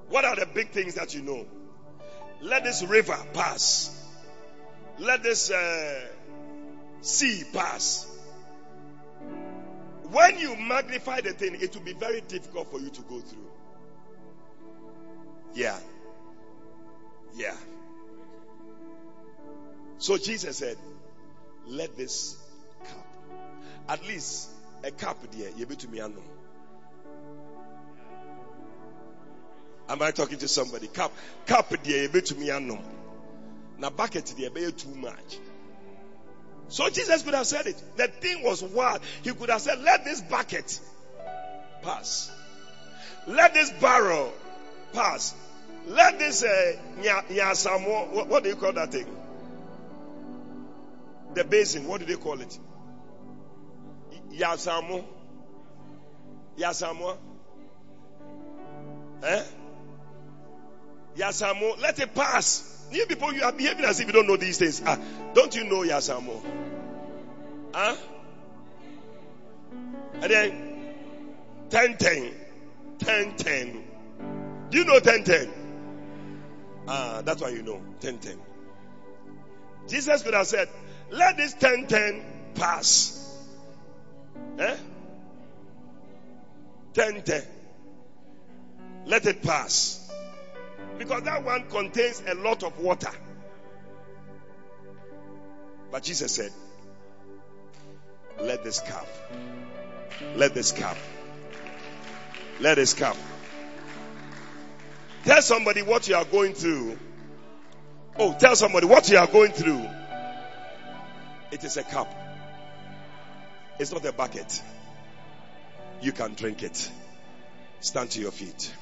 What are the big things that you know? Let this river pass. Let this uh, sea pass. When you magnify the thing, it will be very difficult for you to go through. Yeah. Yeah. So Jesus said, Let this cup, at least a cup there, you be to me, know. Am I talking to somebody? Cup, cup there, you be to me, know. Now, bucket there, be too much. So Jesus could have said it. The thing was wild. He could have said, Let this bucket pass. Let this barrel pass. Let this uh, nyasamo, what, what do you call that thing? The basin, what do they call it? Yasamo. Yasamo. Eh? Yasamo. Let it pass. You people, you are behaving as if you don't know these things. Ah, don't you know Yasamo? Huh? And then 10 10. 10 10. Do you know 10 10? Ah, that's why you know 10 10. Jesus could have said, Let this 10 10 pass. Eh? 10 10. Let it pass. Because that one contains a lot of water. But Jesus said, Let this cup, let this cup, let this cup. Tell somebody what you are going through. Oh, tell somebody what you are going through. It is a cup, it's not a bucket. You can drink it. Stand to your feet.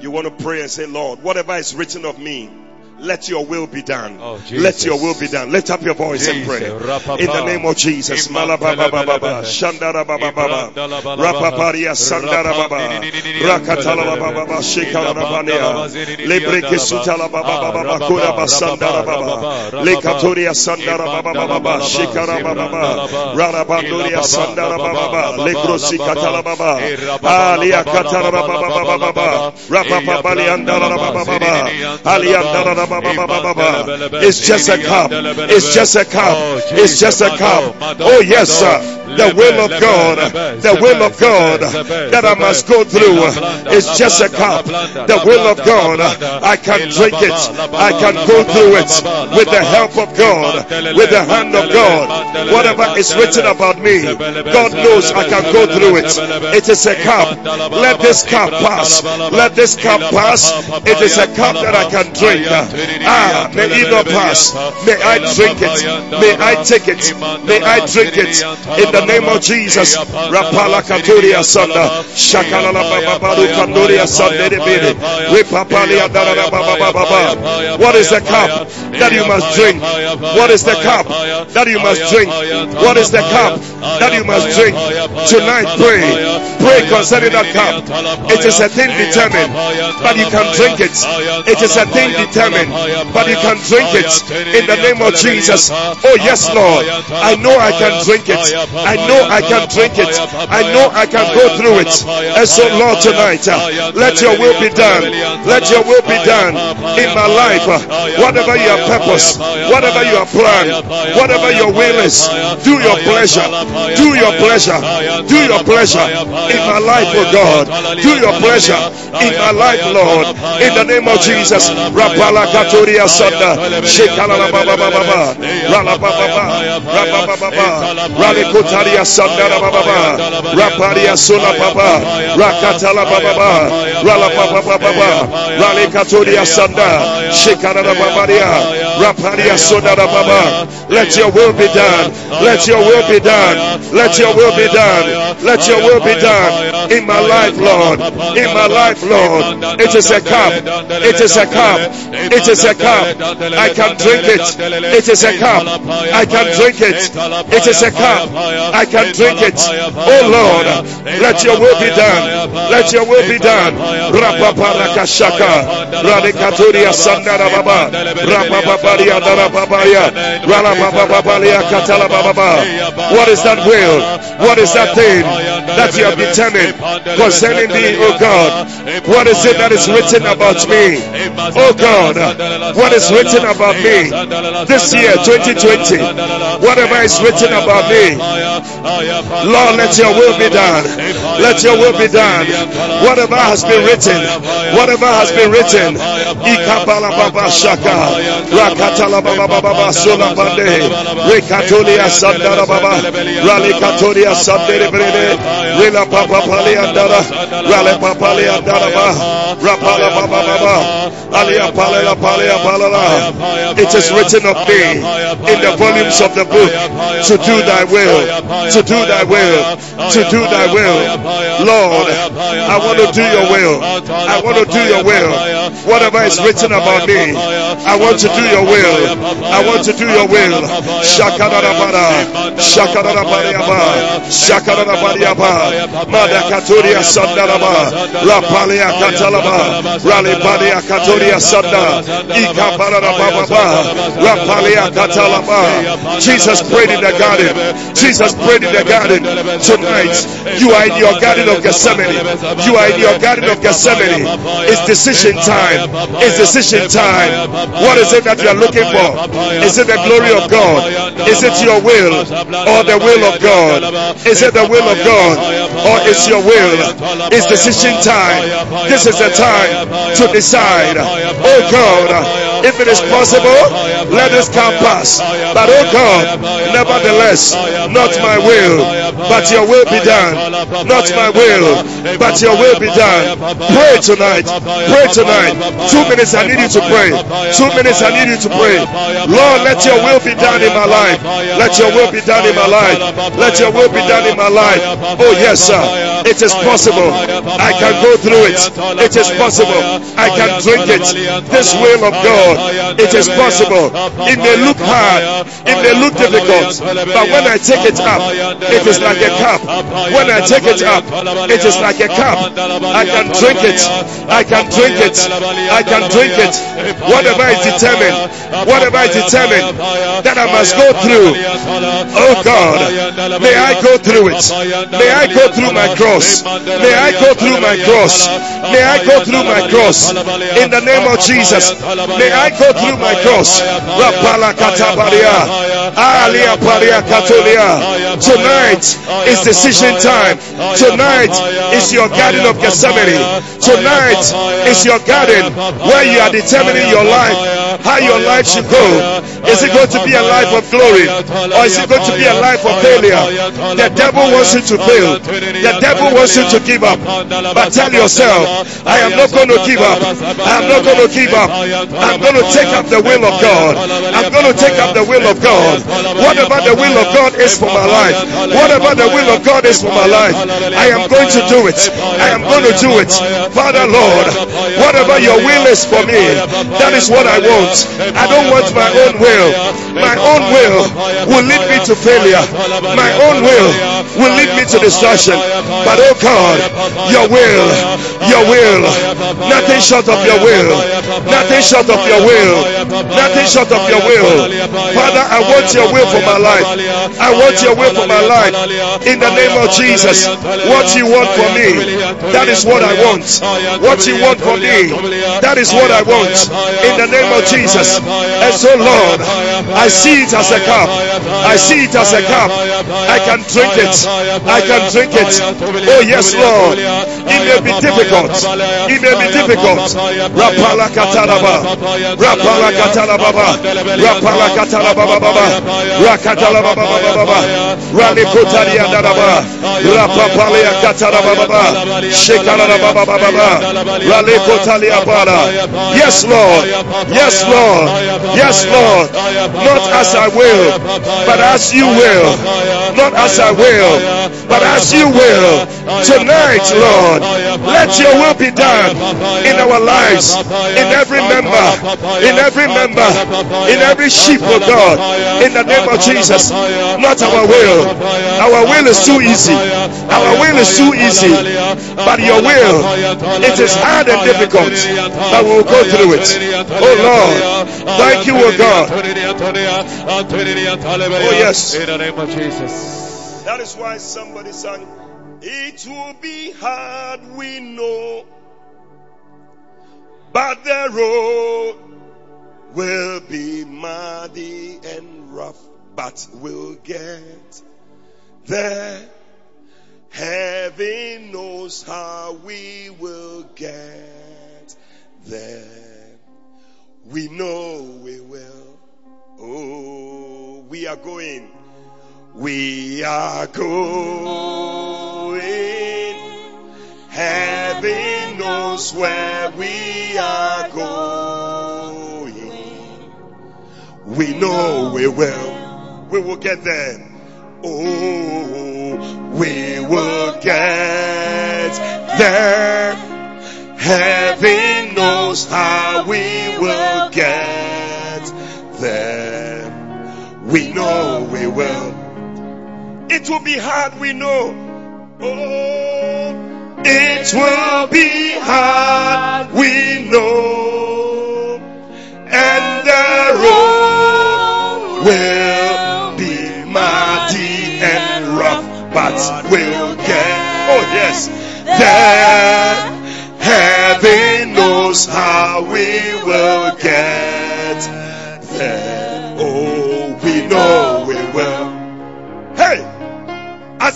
You want to pray and say, Lord, whatever is written of me, let your will be done. Oh, let your will be done. Lift up your voice Jesus. and pray. In the name of Jesus. Malababa Shandara Baba Baba. Rapaparia Sandara Baba. Rakatala Baba Shikara Babania. Lebreke Baba Baba Kura Basandara Baba. Lekatoria Sandara Baba Baba. Baba. Rarabanduria Sandara Baba. Lekrosi Katala Baba. Alia Katara Baba Baba. It's just a cup. It's just a cup. It's just a cup. Oh, oh yes, sir. The will of God. The will of God that I must go through is just a cup. The will of God. I can drink it. I can go through it with the help of God, with the hand of God. Whatever is written about me, God knows I can go through it. It is a cup. Let this cup pass. Let this cup pass. It is a cup that I can drink. Ah, may it not pass. May I drink it. May I take it. May I drink it in the name of Jesus. Rapala Katuria Sanda. Shakalala Bababaru Kanduria Sanda What is the cup that you must drink? What is the cup that you must drink? What is the cup that you must drink? Tonight pray. Pray concerning that cup. It is a thing determined, but you can drink it. It is a thing determined, but you can drink it in the name of Jesus. Oh, yes, Lord. I know I can drink it. I know I can drink it. I know I can go through it. And so, Lord, tonight, let your will be done. Let your will be done in my life. Whatever your purpose, whatever your plan, whatever your will is, do your pleasure. Do your pleasure. Do your pleasure in my life, oh God. Do your pleasure in my life, Lord. In the name of Jesus. Rapala Katuria Sanda. Shekala Baba Baba. Rala Baba Baba. Baba. Rale Kutaria Sandara Baba. Raparia Sula Baba. Rakatala Baba. Rala Baba Baba. Rale Katuria Sanda. Shekala Babaria. Rapadia Sonara Baba. Let your will be done. Let your will be done. Let your will be done. Let your will be done in my life, Lord. In my life, Lord. It is a cup. It is a cup. It is a cup. I can drink it. It is a cup. I can drink it. It is a cup. I can drink it. Oh Lord, let your will be done. Let your will be done. Radikaturia Sandara Baba. Katala Baba. What is that will? What is that thing that you have determined concerning me, oh God? What is it that is written about me? Oh God, what is written about me this year, 2020? Whatever is written about me, Lord, let your will be done. Let your will be done. Whatever has been written, whatever has been written, Rapala Baba Baba, Alia Palala. It is written of me in the volumes of the book to do thy will, to do thy will, to do thy will. Lord, I want to do your will. I want to do your will. Whatever is written about me, I want to do your will. I want to do your will. Shakarabara, Shakarabariaba, Shakarabariaba, Madakaturia Sandaraba, La Palia Katalaba, Rally Palia Jesus prayed in the garden. Jesus prayed in the garden. Tonight, you are in your garden of Gethsemane. You are in your garden of Gethsemane. It's decision time. It's decision time. What is it that you are looking for? Is it the glory of God? Is it your will or the will of God? Is it the will of God or is your will? It's decision time. This is the time to decide. Oh God, if it is possible, let this come pass. But oh God, nevertheless, not my will, but your will be done. Not my will, but your will be done. Pray tonight. Pray tonight. Two minutes I need you to pray. Two minutes I need you to pray. Lord, let your will be done in my life. Let your will be done in my life. Let your will be done in my life. Oh yes, sir. It is possible. I can go through it. It is possible. I can drink it. This will of God. It is possible. It may look hard. It may look difficult. But when I take it up, it is like a cup. When I take it up, it is like a cup. I can drink it. I can drink it. I can drink it. Whatever is determined, whatever is determined that I must go through. Oh God, may I go through it. May I go through my cross. May I go through my cross. May I go through my cross. In the name of Jesus. May I go through my cross. Tonight is decision time. Tonight is your garden of Gethsemane. Tonight is your garden where you are determining your life, how your life should go. Is it going to be a life of glory or is it going to be a life of failure? The devil wants you to fail. The devil wants you to give up. But tell yourself, I am not going to give up. I am not going to give up. I'm going to take up the will of God. I'm going to take up the will of God. Whatever the will of God is for my life, whatever the will of God is for my life, I am going to do it. I am going to do it. Father Lord, whatever your will is for me, that is what I want. I don't want my own will. My own will will lead me to failure. My own will will lead me to destruction. But oh God, your will, your will, nothing short of your will, nothing short of your will, nothing short of your will. Father, I want your will for my life. I want your will for my life. In the name of Jesus, what you want for me, that is what I want. What you want for me, that is what I want. In the name of Jesus. And so, Lord, Lord. I see it as a cup. I see it as a cup. I can drink it. I can drink it. Oh yes, Lord. It may be difficult. It may be difficult. Rapala katalaba. Rapala. Rapala. Rapapalia. Yes, Lord. Yes, Lord. Yes, Lord. Not as I will, but as you will. Not as I will, but as you will. Tonight, Lord, let your will be done in our lives, in every member, in every member, in every sheep of God, in the name of Jesus. Not our will. Our will is too easy. Our will is too easy. But your will, it is hard and difficult. But we'll go through it. Oh Lord, thank you, oh God. Oh yes. In the name of Jesus. That is why somebody sang, It will be hard, we know, but the road will be muddy and rough, but we'll get there. Heaven knows how we will get there. We know we will. Oh, we are going. We are going. Heaven knows where we are going. We know we will. We will get there. Oh, we will get there. Heaven knows how we will get We know we will. It will be hard, we know. Oh, it will be hard, we know. And the road will be muddy and rough, but we'll get, oh yes, there. Heaven knows how we will get there.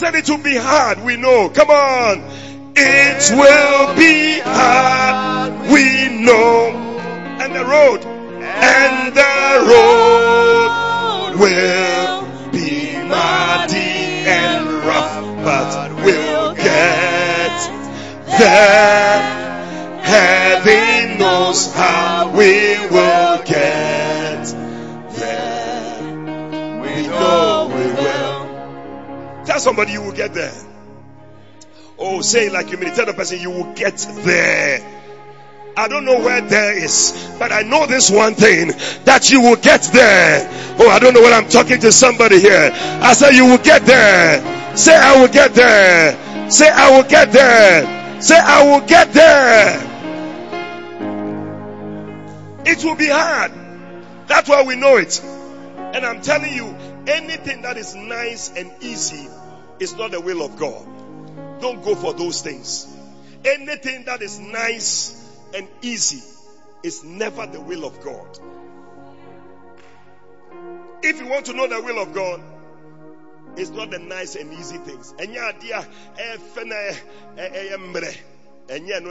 Said it will be hard. We know. Come on. It will be hard. We know. And the road. And the road will be muddy and rough, but we'll get there. Heaven knows how we will get Tell somebody you will get there. Oh, say like you mean. Tell the person you will get there. I don't know where there is, but I know this one thing that you will get there. Oh, I don't know what I'm talking to somebody here. I say you will get there. Say I will get there. Say I will get there. Say I will get there. It will be hard. That's why we know it. And I'm telling you, anything that is nice and easy is not the will of God. Don't go for those things. Anything that is nice and easy is never the will of God. If you want to know the will of God, it's not the nice and easy things. Ɛnyɛ adeɛ a ɛyɛ fɛ na ɛyɛ- ɛyɛ mmerɛ. Ɛnyɛ.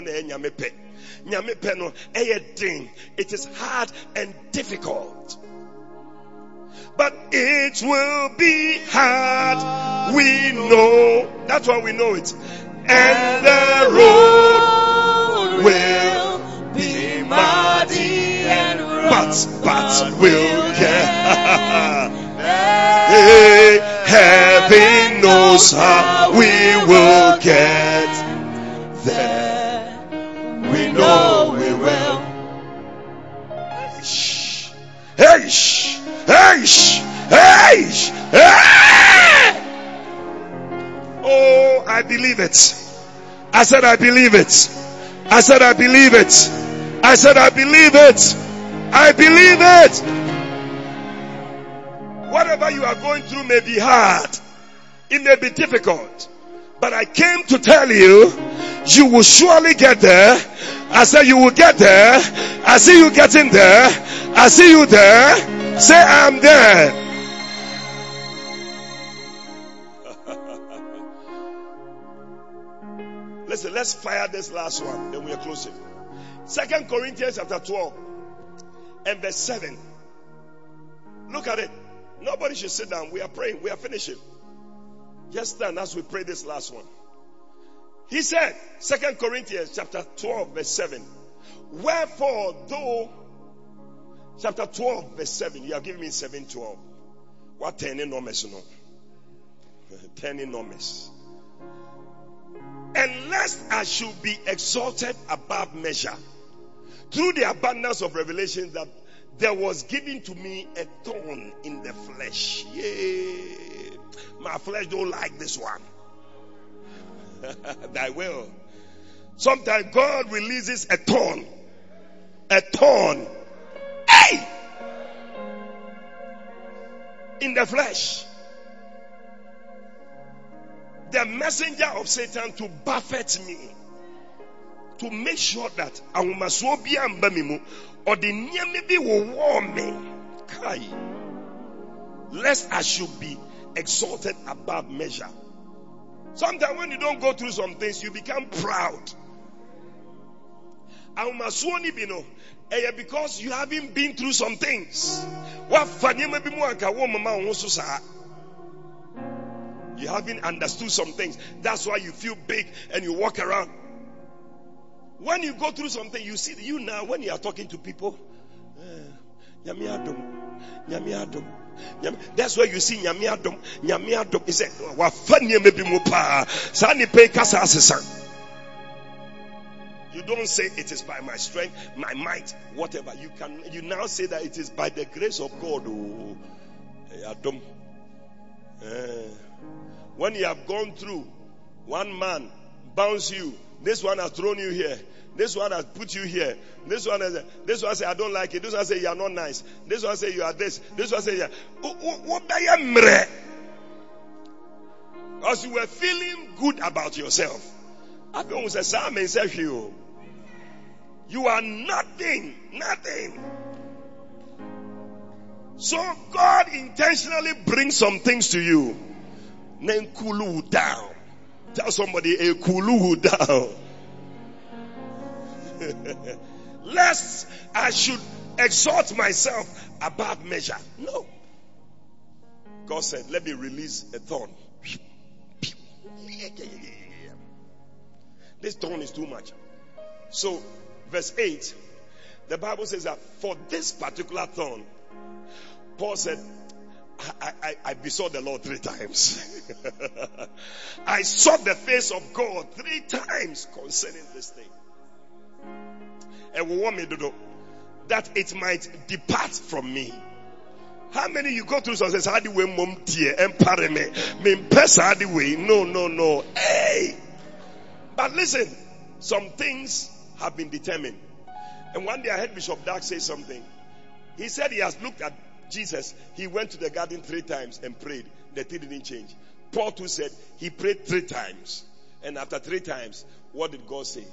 It is hard and difficult. But it will be hard. We know. That's why we know it. And the road will be muddy and rough. But, but we'll get. Heaven knows how we will get I said, I believe it. I said, I believe it. I said, I believe it. I believe it. Whatever you are going through may be hard. It may be difficult. But I came to tell you, you will surely get there. I said you will get there. I see you getting there. I see you there. Say, I'm there. Let's fire this last one, then we are closing. Second Corinthians chapter 12 and verse 7. Look at it. Nobody should sit down. We are praying. We are finishing. Just stand as we pray this last one. He said, Second Corinthians chapter 12, verse 7. Wherefore, though chapter 12, verse 7, you have given me 7 12. What 10 enormous no? 10 enormous. And lest I should be exalted above measure through the abundance of revelation that there was given to me a thorn in the flesh. Yay. My flesh don't like this one. Thy will. Sometimes God releases a thorn. A thorn. Hey! In the flesh. The messenger of Satan to buffet me. To make sure that ahomasoɔ bi amba me mu ɔde nneɛma bi wowɔ me kai lest I should be exalted above measure. Sometimes when you don't go through some things, you become proud. Ahomasoɔ ni bi no because you haven't been through some things. You haven't understood some things. That's why you feel big and you walk around. When you go through something, you see you now when you are talking to people. Adom. That's why you see nyame adom, nyame adom. He said, "Wafa nneɛma bi mu paa, saa kasa asesa." You don't say it is by my strength, my might, whatever. You can. You now say that it is by the grace of God. Oh, adom. Eh. When you have gone through, one man bounce you. This one has thrown you here. This one has put you here. This one has, this one say I don't like it. This one say you are not nice. This one say you are this. This one say you What Because you were feeling good about yourself. I don't say Simon says you. You are nothing, nothing. So God intentionally brings some things to you. Cool down. Tell somebody a cool down. Lest I should exalt myself above measure. No. God said, let me release a thorn. This thorn is too much. So, verse 8, the Bible says that for this particular thorn, Paul said, I, I, I besought the Lord three times. I sought the face of God three times concerning this thing. And we want me to know that it might depart from me. How many you go through success? How do we mum tear empire me? Me how do we? No, no, no. Hey! But listen, some things have been determined. And one day I heard Bishop Dag say something. He said he has looked at Jesus. He went to the garden three times and prayed. The thing didn't change. Paul too said he prayed three times. And after three times, what did God say?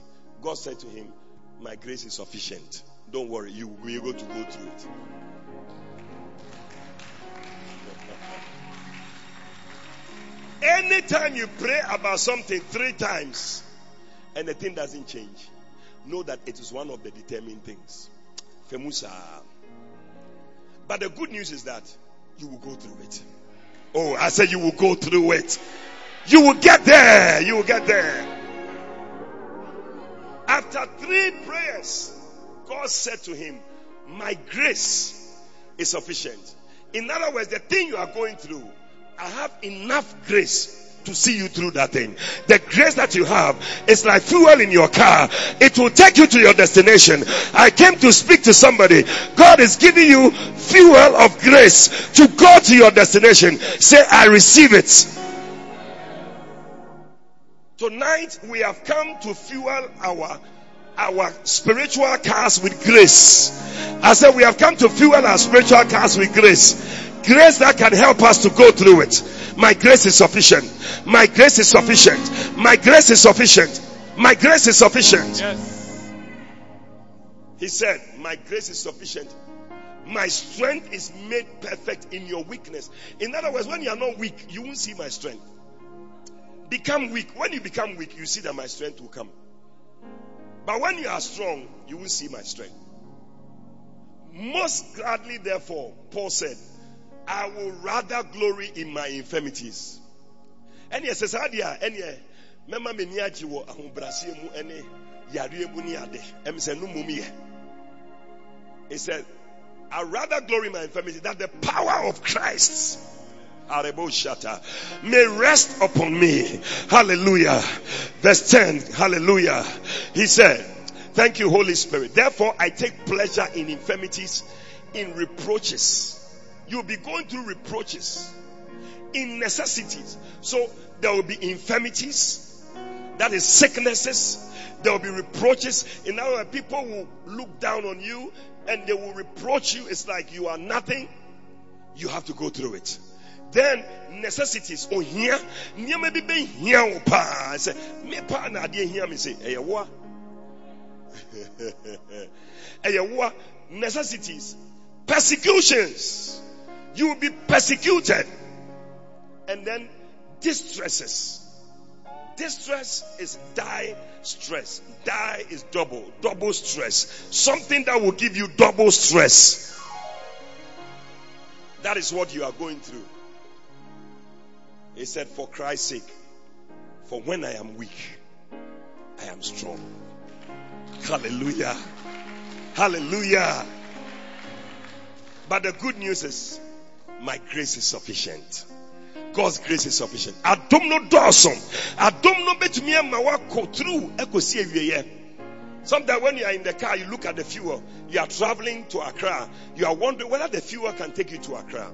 God said to him, My grace is sufficient. Don't worry, you will be able to go through it. Anytime you pray about something three times and the thing doesn't change, know that it is one of the determined things. Femusa. But the good news is that you will go through it. Oh, I said you will go through it. You will get there. You will get there. After three prayers, God said to him, My grace is sufficient. In other words, the thing you are going through, I have enough grace to see you through that thing. The grace that you have is like fuel in your car. It will take you to your destination. I came to speak to somebody. God is giving you fuel of grace to go to your destination. Say, I receive it. Tonight we have come to fuel our our spiritual cars with grace. I said we have come to fuel our spiritual cars with grace. Grace that can help us to go through it. My grace is sufficient. My grace is sufficient. My grace is sufficient. My grace is sufficient. Yes. He said, My grace is sufficient. My strength is made perfect in your weakness. In other words, when you are not weak, you won't see my strength. Become weak. When you become weak, you see that my strength will come. But when you are strong, you will see my strength. Most gladly, therefore, Paul said, I will rather glory in my infirmities. And yes, says, Adia, and yeah, Mema me niaji wo ahobrasie mu ene yare mu ni ade. Em se no mumi He said, I rather glory in my infirmity that the power of Christ may rest upon me. Hallelujah. Verse 10. Hallelujah. He said, Thank you, Holy Spirit. Therefore, I take pleasure in infirmities, in reproaches. You'll be going through reproaches, in necessities. So there will be infirmities, that is sicknesses. There will be reproaches. In words, people will look down on you and they will reproach you. It's like you are nothing. You have to go through it. Then necessities. Oh here, near maybe be here. Pa say me pa na ade here me say eh what? Eh what? Necessities, persecutions. You will be persecuted, and then distresses. Distress is die stress. Die is double, double stress. Something that will give you double stress. That is what you are going through. He said, For Christ's sake, for when I am weak, I am strong. Hallelujah. Hallelujah. But the good news is, my grace is sufficient. God's grace is sufficient. Adom no dawson. Adom no betumi ama wakɔ through ekosi awie Sometimes when you are in the car, you look at the fuel. You are traveling to Accra. You are wondering whether the fuel can take you to Accra.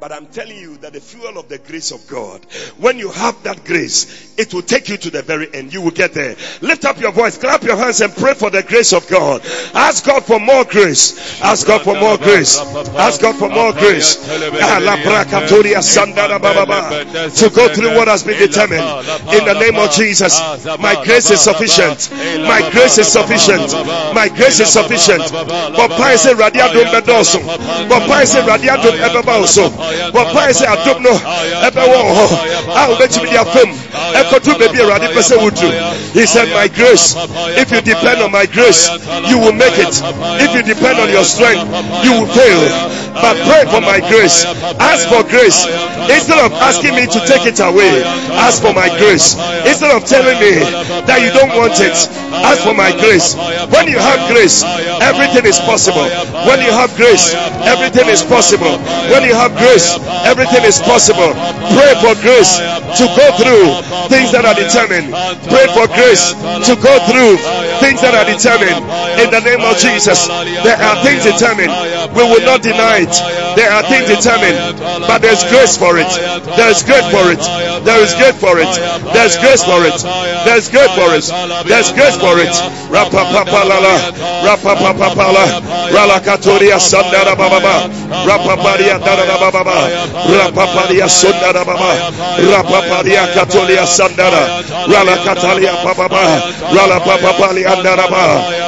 But I'm telling you that the fuel of the grace of God, when you have that grace, it will take you to the very end. You will get there. Lift up your voice, clap your hands and pray for the grace of God. Ask God for more grace. Ask God for more grace. Ask God for more grace. Ah, to go through what has been determined. In the name of Jesus. My grace is sufficient. My grace is sufficient. My grace is sufficient. Papa is a radiadum bedoso. Papa is a radiadum ebebaoso wɔpae sɛ adom no ɛbɛwɔ hɔ a wobɛtumi de afam ɛkɔto baabi awurade pɛ sɛ wodu he said my grace if you depend on my grace you will make it. If you depend on your strength you will fail. But pray for my grace. Ask for grace. Instead of asking me to take it away ask for my grace. Instead of telling me that you don't want it ask for my grace. When you have grace everything is possible. When you have grace everything is possible. When you have grace grace, everything is possible. Pray for grace to go through things that are determined. Pray for grace to go through things that are determined. In the name of Jesus, there are things determined. We will not deny it. There are things determined, but there's grace for it. There is grace for it. There is grace for it. There's grace for it. There's grace for it. There's grace for it. Rapa papa lala, rapa papa pala, rala katoria sandara baba, rapa paria dara baba rapapalia sondara rapapalia katolia sandara, rala katalia baba, rala papapalia andara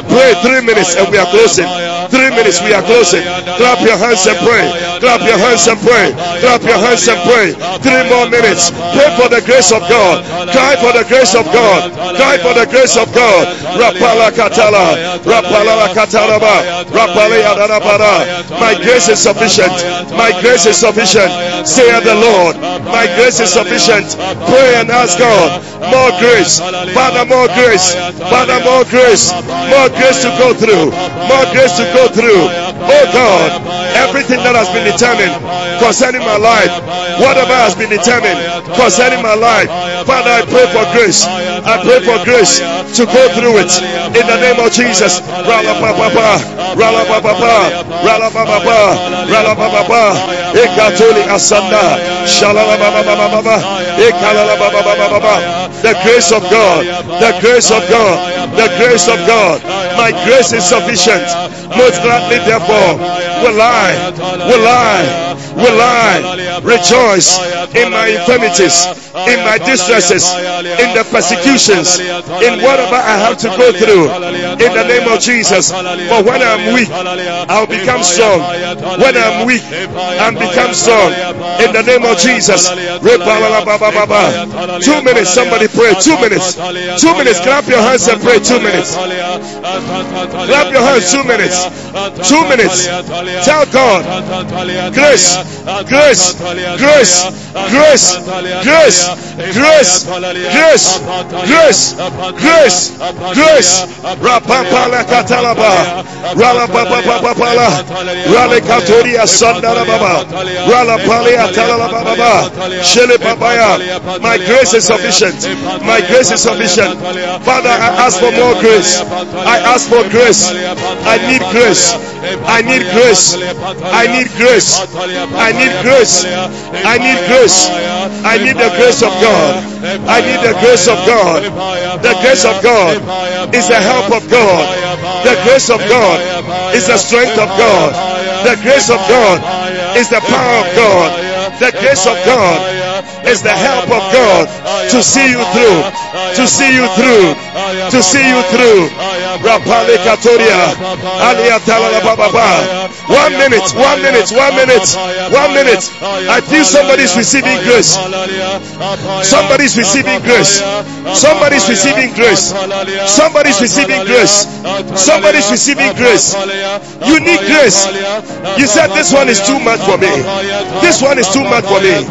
Pray three minutes and we are closing. Three minutes we are closing. Clap your hands and pray. Clap your hands and pray. Clap your hands and pray. Three more minutes. Pray for the grace of God. Cry for the grace of God. Cry for the grace of God. Rapala katala. Rapala katalaba. Rapala My grace is sufficient. My grace is sufficient. Say the Lord. My grace is sufficient. Pray and ask God. More grace. Father, more grace. Father, more grace. More grace to go through. More grace to go through. Oh God, everything that has been determined concerning my life, whatever has been determined concerning my life, Father, I pray for grace. I pray for grace to go through it in the name of Jesus. Rala papa, rala papa, rala papa, rala papa, ekatoli asanda, shalala baba baba baba, ekalala baba baba baba. The grace of God, the grace of God, the grace of God. My grace is sufficient. Most gladly, therefore, will I, will I, will I rejoice in my infirmities, in my distresses, in the persecutions, in whatever I have to go through. In the name of Jesus. For when I'm weak, I'll become strong. When I'm weak, I'll become strong. In the name of Jesus. Two minutes, somebody pray. Two minutes. Two minutes. Clap your hands and pray. Two minutes. Clap your hands. Two minutes. Two minutes. Tell God. Grace. Grace. Grace. Grace. Grace. Grace. Grace. Grace. Grace. Grace. Rapapala katalaba. Rala papa papa pala. Rale katoria sandara baba. Rala palia talala baba. Shele babaya. My grace is sufficient. My grace is sufficient. Father, I ask for more grace. I ask for grace. I need grace. I need grace. I need grace. I need grace. I need grace. I need the grace of God. I need the grace of God. The grace of God is the help of God. The grace of God is the strength of God. The grace of God is the power of God. The grace of God is the help of God to see you through, to see you through, to see you through. Rapale Katoria, One minute, one minute, one minute, one minute. I feel somebody's receiving grace. Somebody's receiving grace. Somebody's receiving grace. Somebody's receiving grace. Somebody's receiving grace. You need grace. You said this one is too much for me. This one is too much for me.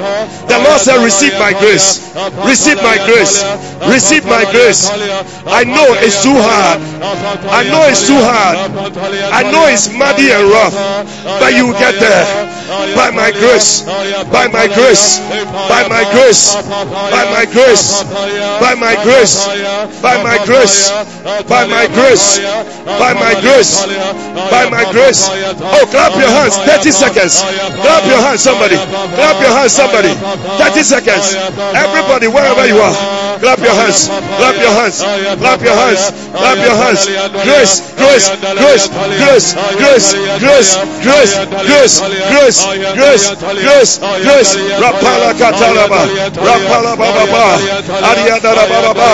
The Lord said, Receive my grace. Receive my grace. Receive my grace. I know it's too hard. I know it's too hard. I know it's muddy and rough. But you will get there. By my grace. By my grace. By my grace. By my grace. By my grace. By my grace. By my grace. By my grace. By my grace. Oh, clap your hands. 30 seconds. Clap your hands, somebody. Clap your hands, somebody. 30 seconds. Everybody, wherever you are, clap your hands. Clap your hands. Clap your hands. Clap your hands. Grace, grace, grace, grace, grace, grace, grace, grace, grace, grace, grace, grace. Rapala katalaba. Rapala baba. Ariadara baba.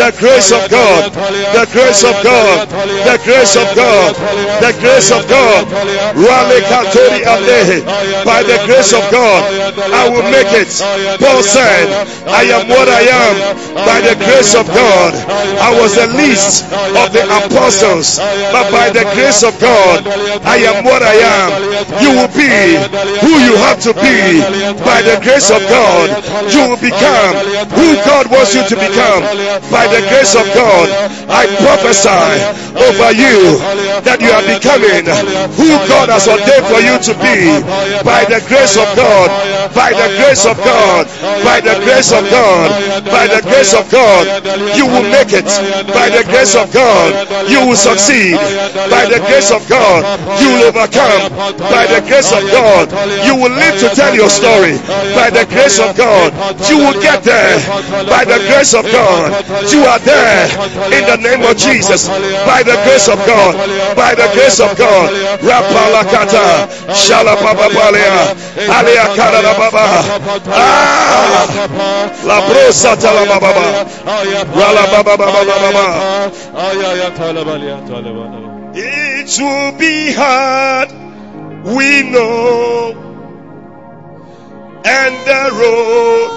The grace of God. The grace of God. The grace of God. The grace of God. Rale katori alehe. By the grace of God, I will make it. Paul said, I am what I am by the grace of God. I was the least of the apostles, but by the grace of God, I am what I am. You will be who you have to be by the grace of God. You will become who God wants you to become by the grace of God. I prophesy over you that you are becoming who God has ordained for you to be by the grace of God. By the grace of God. By the grace of God. By the grace of God. You will make it. By the grace of God. You will succeed. By the grace of God. You will overcome. By the grace of God. You will live to tell your story. By the grace of God. You will get there. By the grace of God. You are there. In the name of Jesus. By the grace of God. By the grace of God. Rapalakata. Shalapapapalia. Alia Karada Baba. Ah. La brosa tala It will be hard, we know, and the road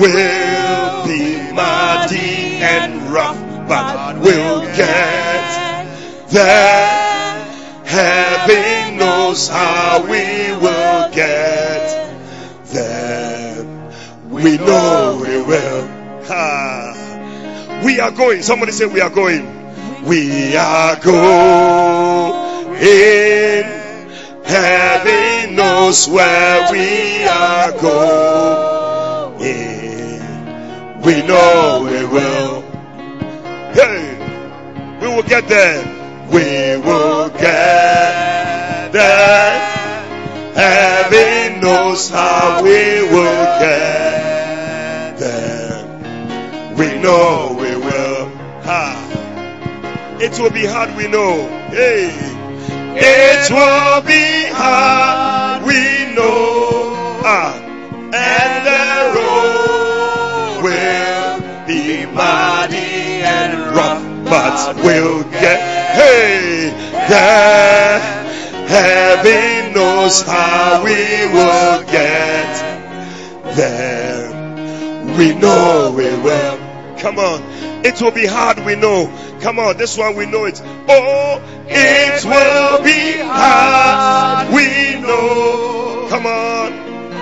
will be muddy and rough, but we'll get there. Heaven knows how we will get. We know we will. Ha. We are going. Somebody say we are going. We are going. Heaven knows where we are going. We know we will. Hey, we will get there. We will get there. Heaven knows how we will get. We know we will. Ha. It will be hard, we know. Hey. It will be hard, we know. ah, and the road will be muddy and rough, but we'll get, hey, there. Heaven knows how we will get there. We know we will. Come on. It will be hard, we know. Come on, this one we know it. Oh, it will be hard, we know. Come on.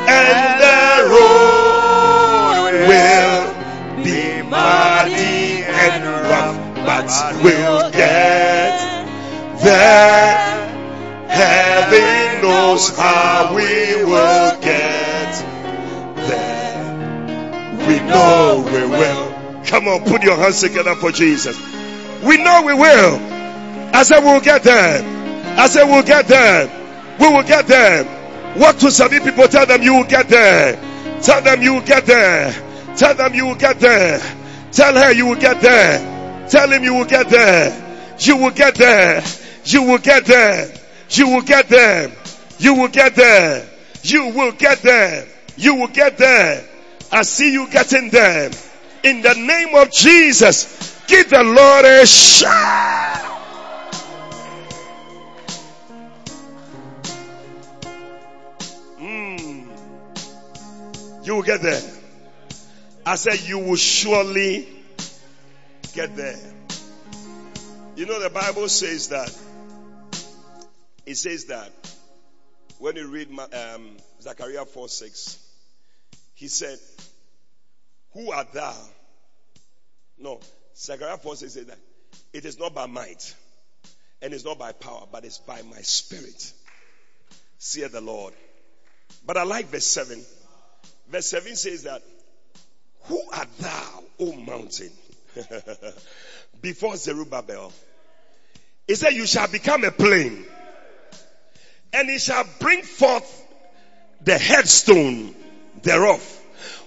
And the road will be muddy and rough, but we'll get there. Heaven knows how we will get there. We know we will. Come on, put your hands together for Jesus. We know we will. I said we'll get there. I said we'll get there. We will get there. What to some people tell them you will get there. Tell them you will get there. Tell them you will get there. Tell her you will get there. Tell him you will get there. You will get there. You will get there. You will get there. You will get there. You will get there. You will get there. I see you getting there. In the name of Jesus, give the Lord a shout. Mm. You will get there. I said you will surely get there. You know the Bible says that. It says that when you read um, Zechariah 4 6, he said, Who art thou? No, Zechariah 4 says that it is not by might and it's not by power, but it's by my spirit, saith the Lord. But I like verse 7. Verse 7 says that, Who art thou, O mountain? Before Zerubbabel. He said, You shall become a plain, and he shall bring forth the headstone thereof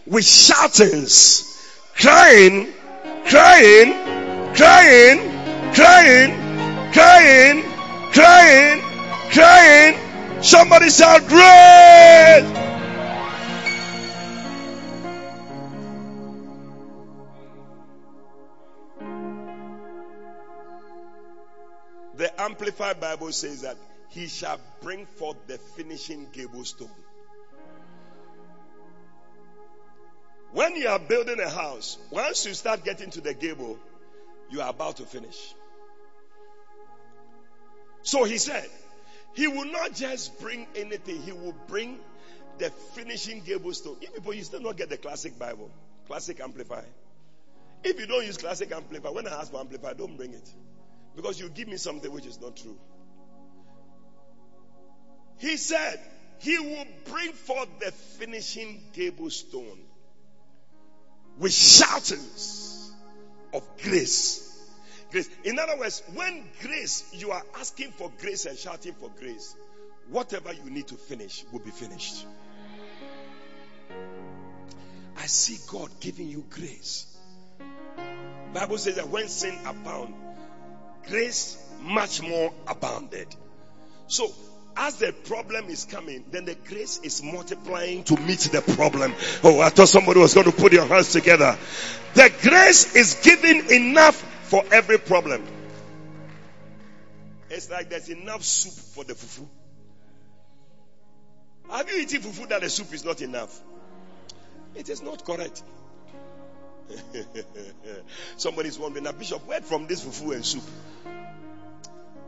with shoutings, crying, crying, crying, crying, crying, crying, crying. Somebody shout, Great! The Amplified Bible says that he shall bring forth the finishing gable stone. When you are building a house, once you start getting to the gable, you are about to finish. So he said, he will not just bring anything, he will bring the finishing gable stone. If people, you still not get the classic Bible, classic amplifier. If you don't use classic amplifier, when I ask for amplifier, don't bring it. Because you give me something which is not true. He said, He will bring forth the finishing gable stone with shoutings of grace. Grace. In other words, when grace, you are asking for grace and shouting for grace, whatever you need to finish will be finished. I see God giving you grace. Bible says that when sin abound, grace much more abounded. So as the problem is coming, then the grace is multiplying to meet the problem. Oh, I thought somebody was going to put your hands together. The grace is giving enough for every problem. It's like there's enough soup for the fufu. Have you eaten fufu that the soup is not enough? It is not correct. Somebody's wondering, now Bishop, where from this fufu and soup?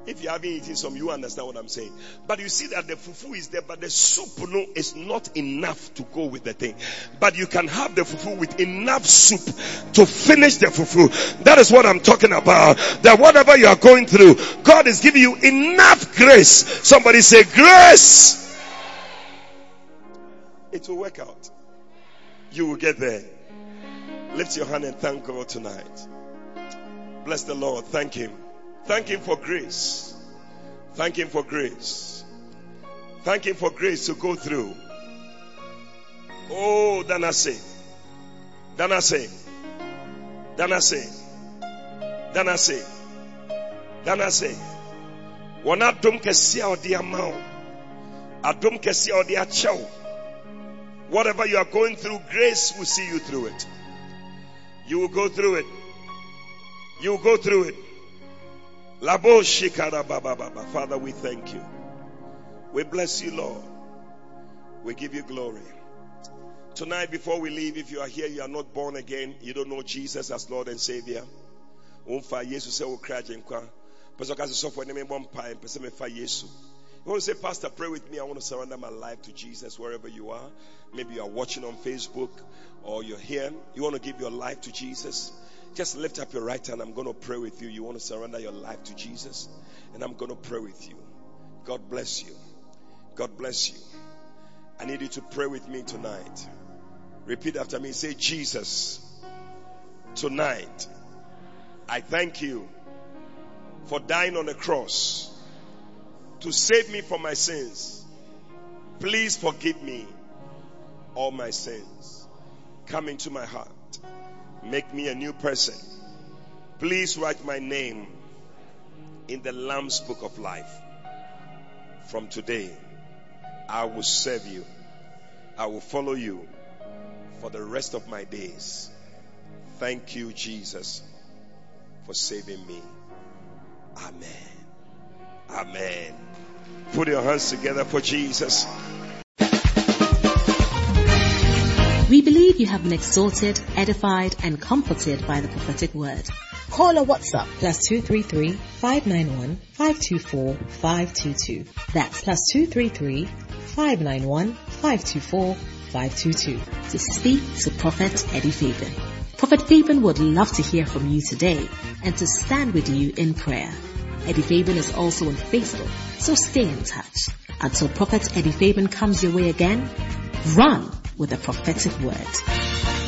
If you haven't eaten some, you understand what I'm saying. But you see that the fufu is there, but the soup no, is not enough to go with the thing. But you can have the fufu with enough soup to finish the fufu. That is what I'm talking about. That whatever you are going through, God is giving you enough grace. Somebody say grace. It will work out. You will get there. Lift your hand and thank God tonight. Bless the Lord. Thank Him. Thank Him for grace. Thank Him for grace. Thank Him for grace to go through. Oh, Danase. Danase. Danase. Danase. Danase. Wɔn adom kɛse a ɔde ama wo Adom akyɛw. Whatever you are going through, grace will see you through it. You will go through it. You will go through it. Father, we thank you. We bless you, Lord. We give you glory. Tonight, before we leave, if you are here, you are not born again, you don't know Jesus as Lord and Savior. Umfa Jesus say okra jenkwa. Pastor kasi so for name. You want to say, Pastor, pray with me. I want to surrender my life to Jesus wherever you are. Maybe you are watching on Facebook or you're here. You want to give your life to Jesus. Just lift up your right hand. I'm going to pray with you. You want to surrender your life to Jesus. And I'm going to pray with you. God bless you. God bless you. I need you to pray with me tonight. Repeat after me. Say, Jesus, tonight, I thank you for dying on the cross to save me from my sins. Please forgive me all my sins. Come into my heart. Make me a new person. Please write my name in the Lamb's book of life. From today, I will serve you. I will follow you for the rest of my days. Thank you, Jesus, for saving me. Amen. Amen. Put your hands together for Jesus. We believe you have been exhorted, edified, and comforted by the prophetic word. Call or WhatsApp plus 233 591 524 522. That's plus 233 591 524 522 to speak to Prophet Eddie Fabian. Prophet Fabian would love to hear from you today and to stand with you in prayer. Eddie Fabian is also on Facebook, so stay in touch. Until Prophet Eddie Fabian comes your way again, run with a prophetic word.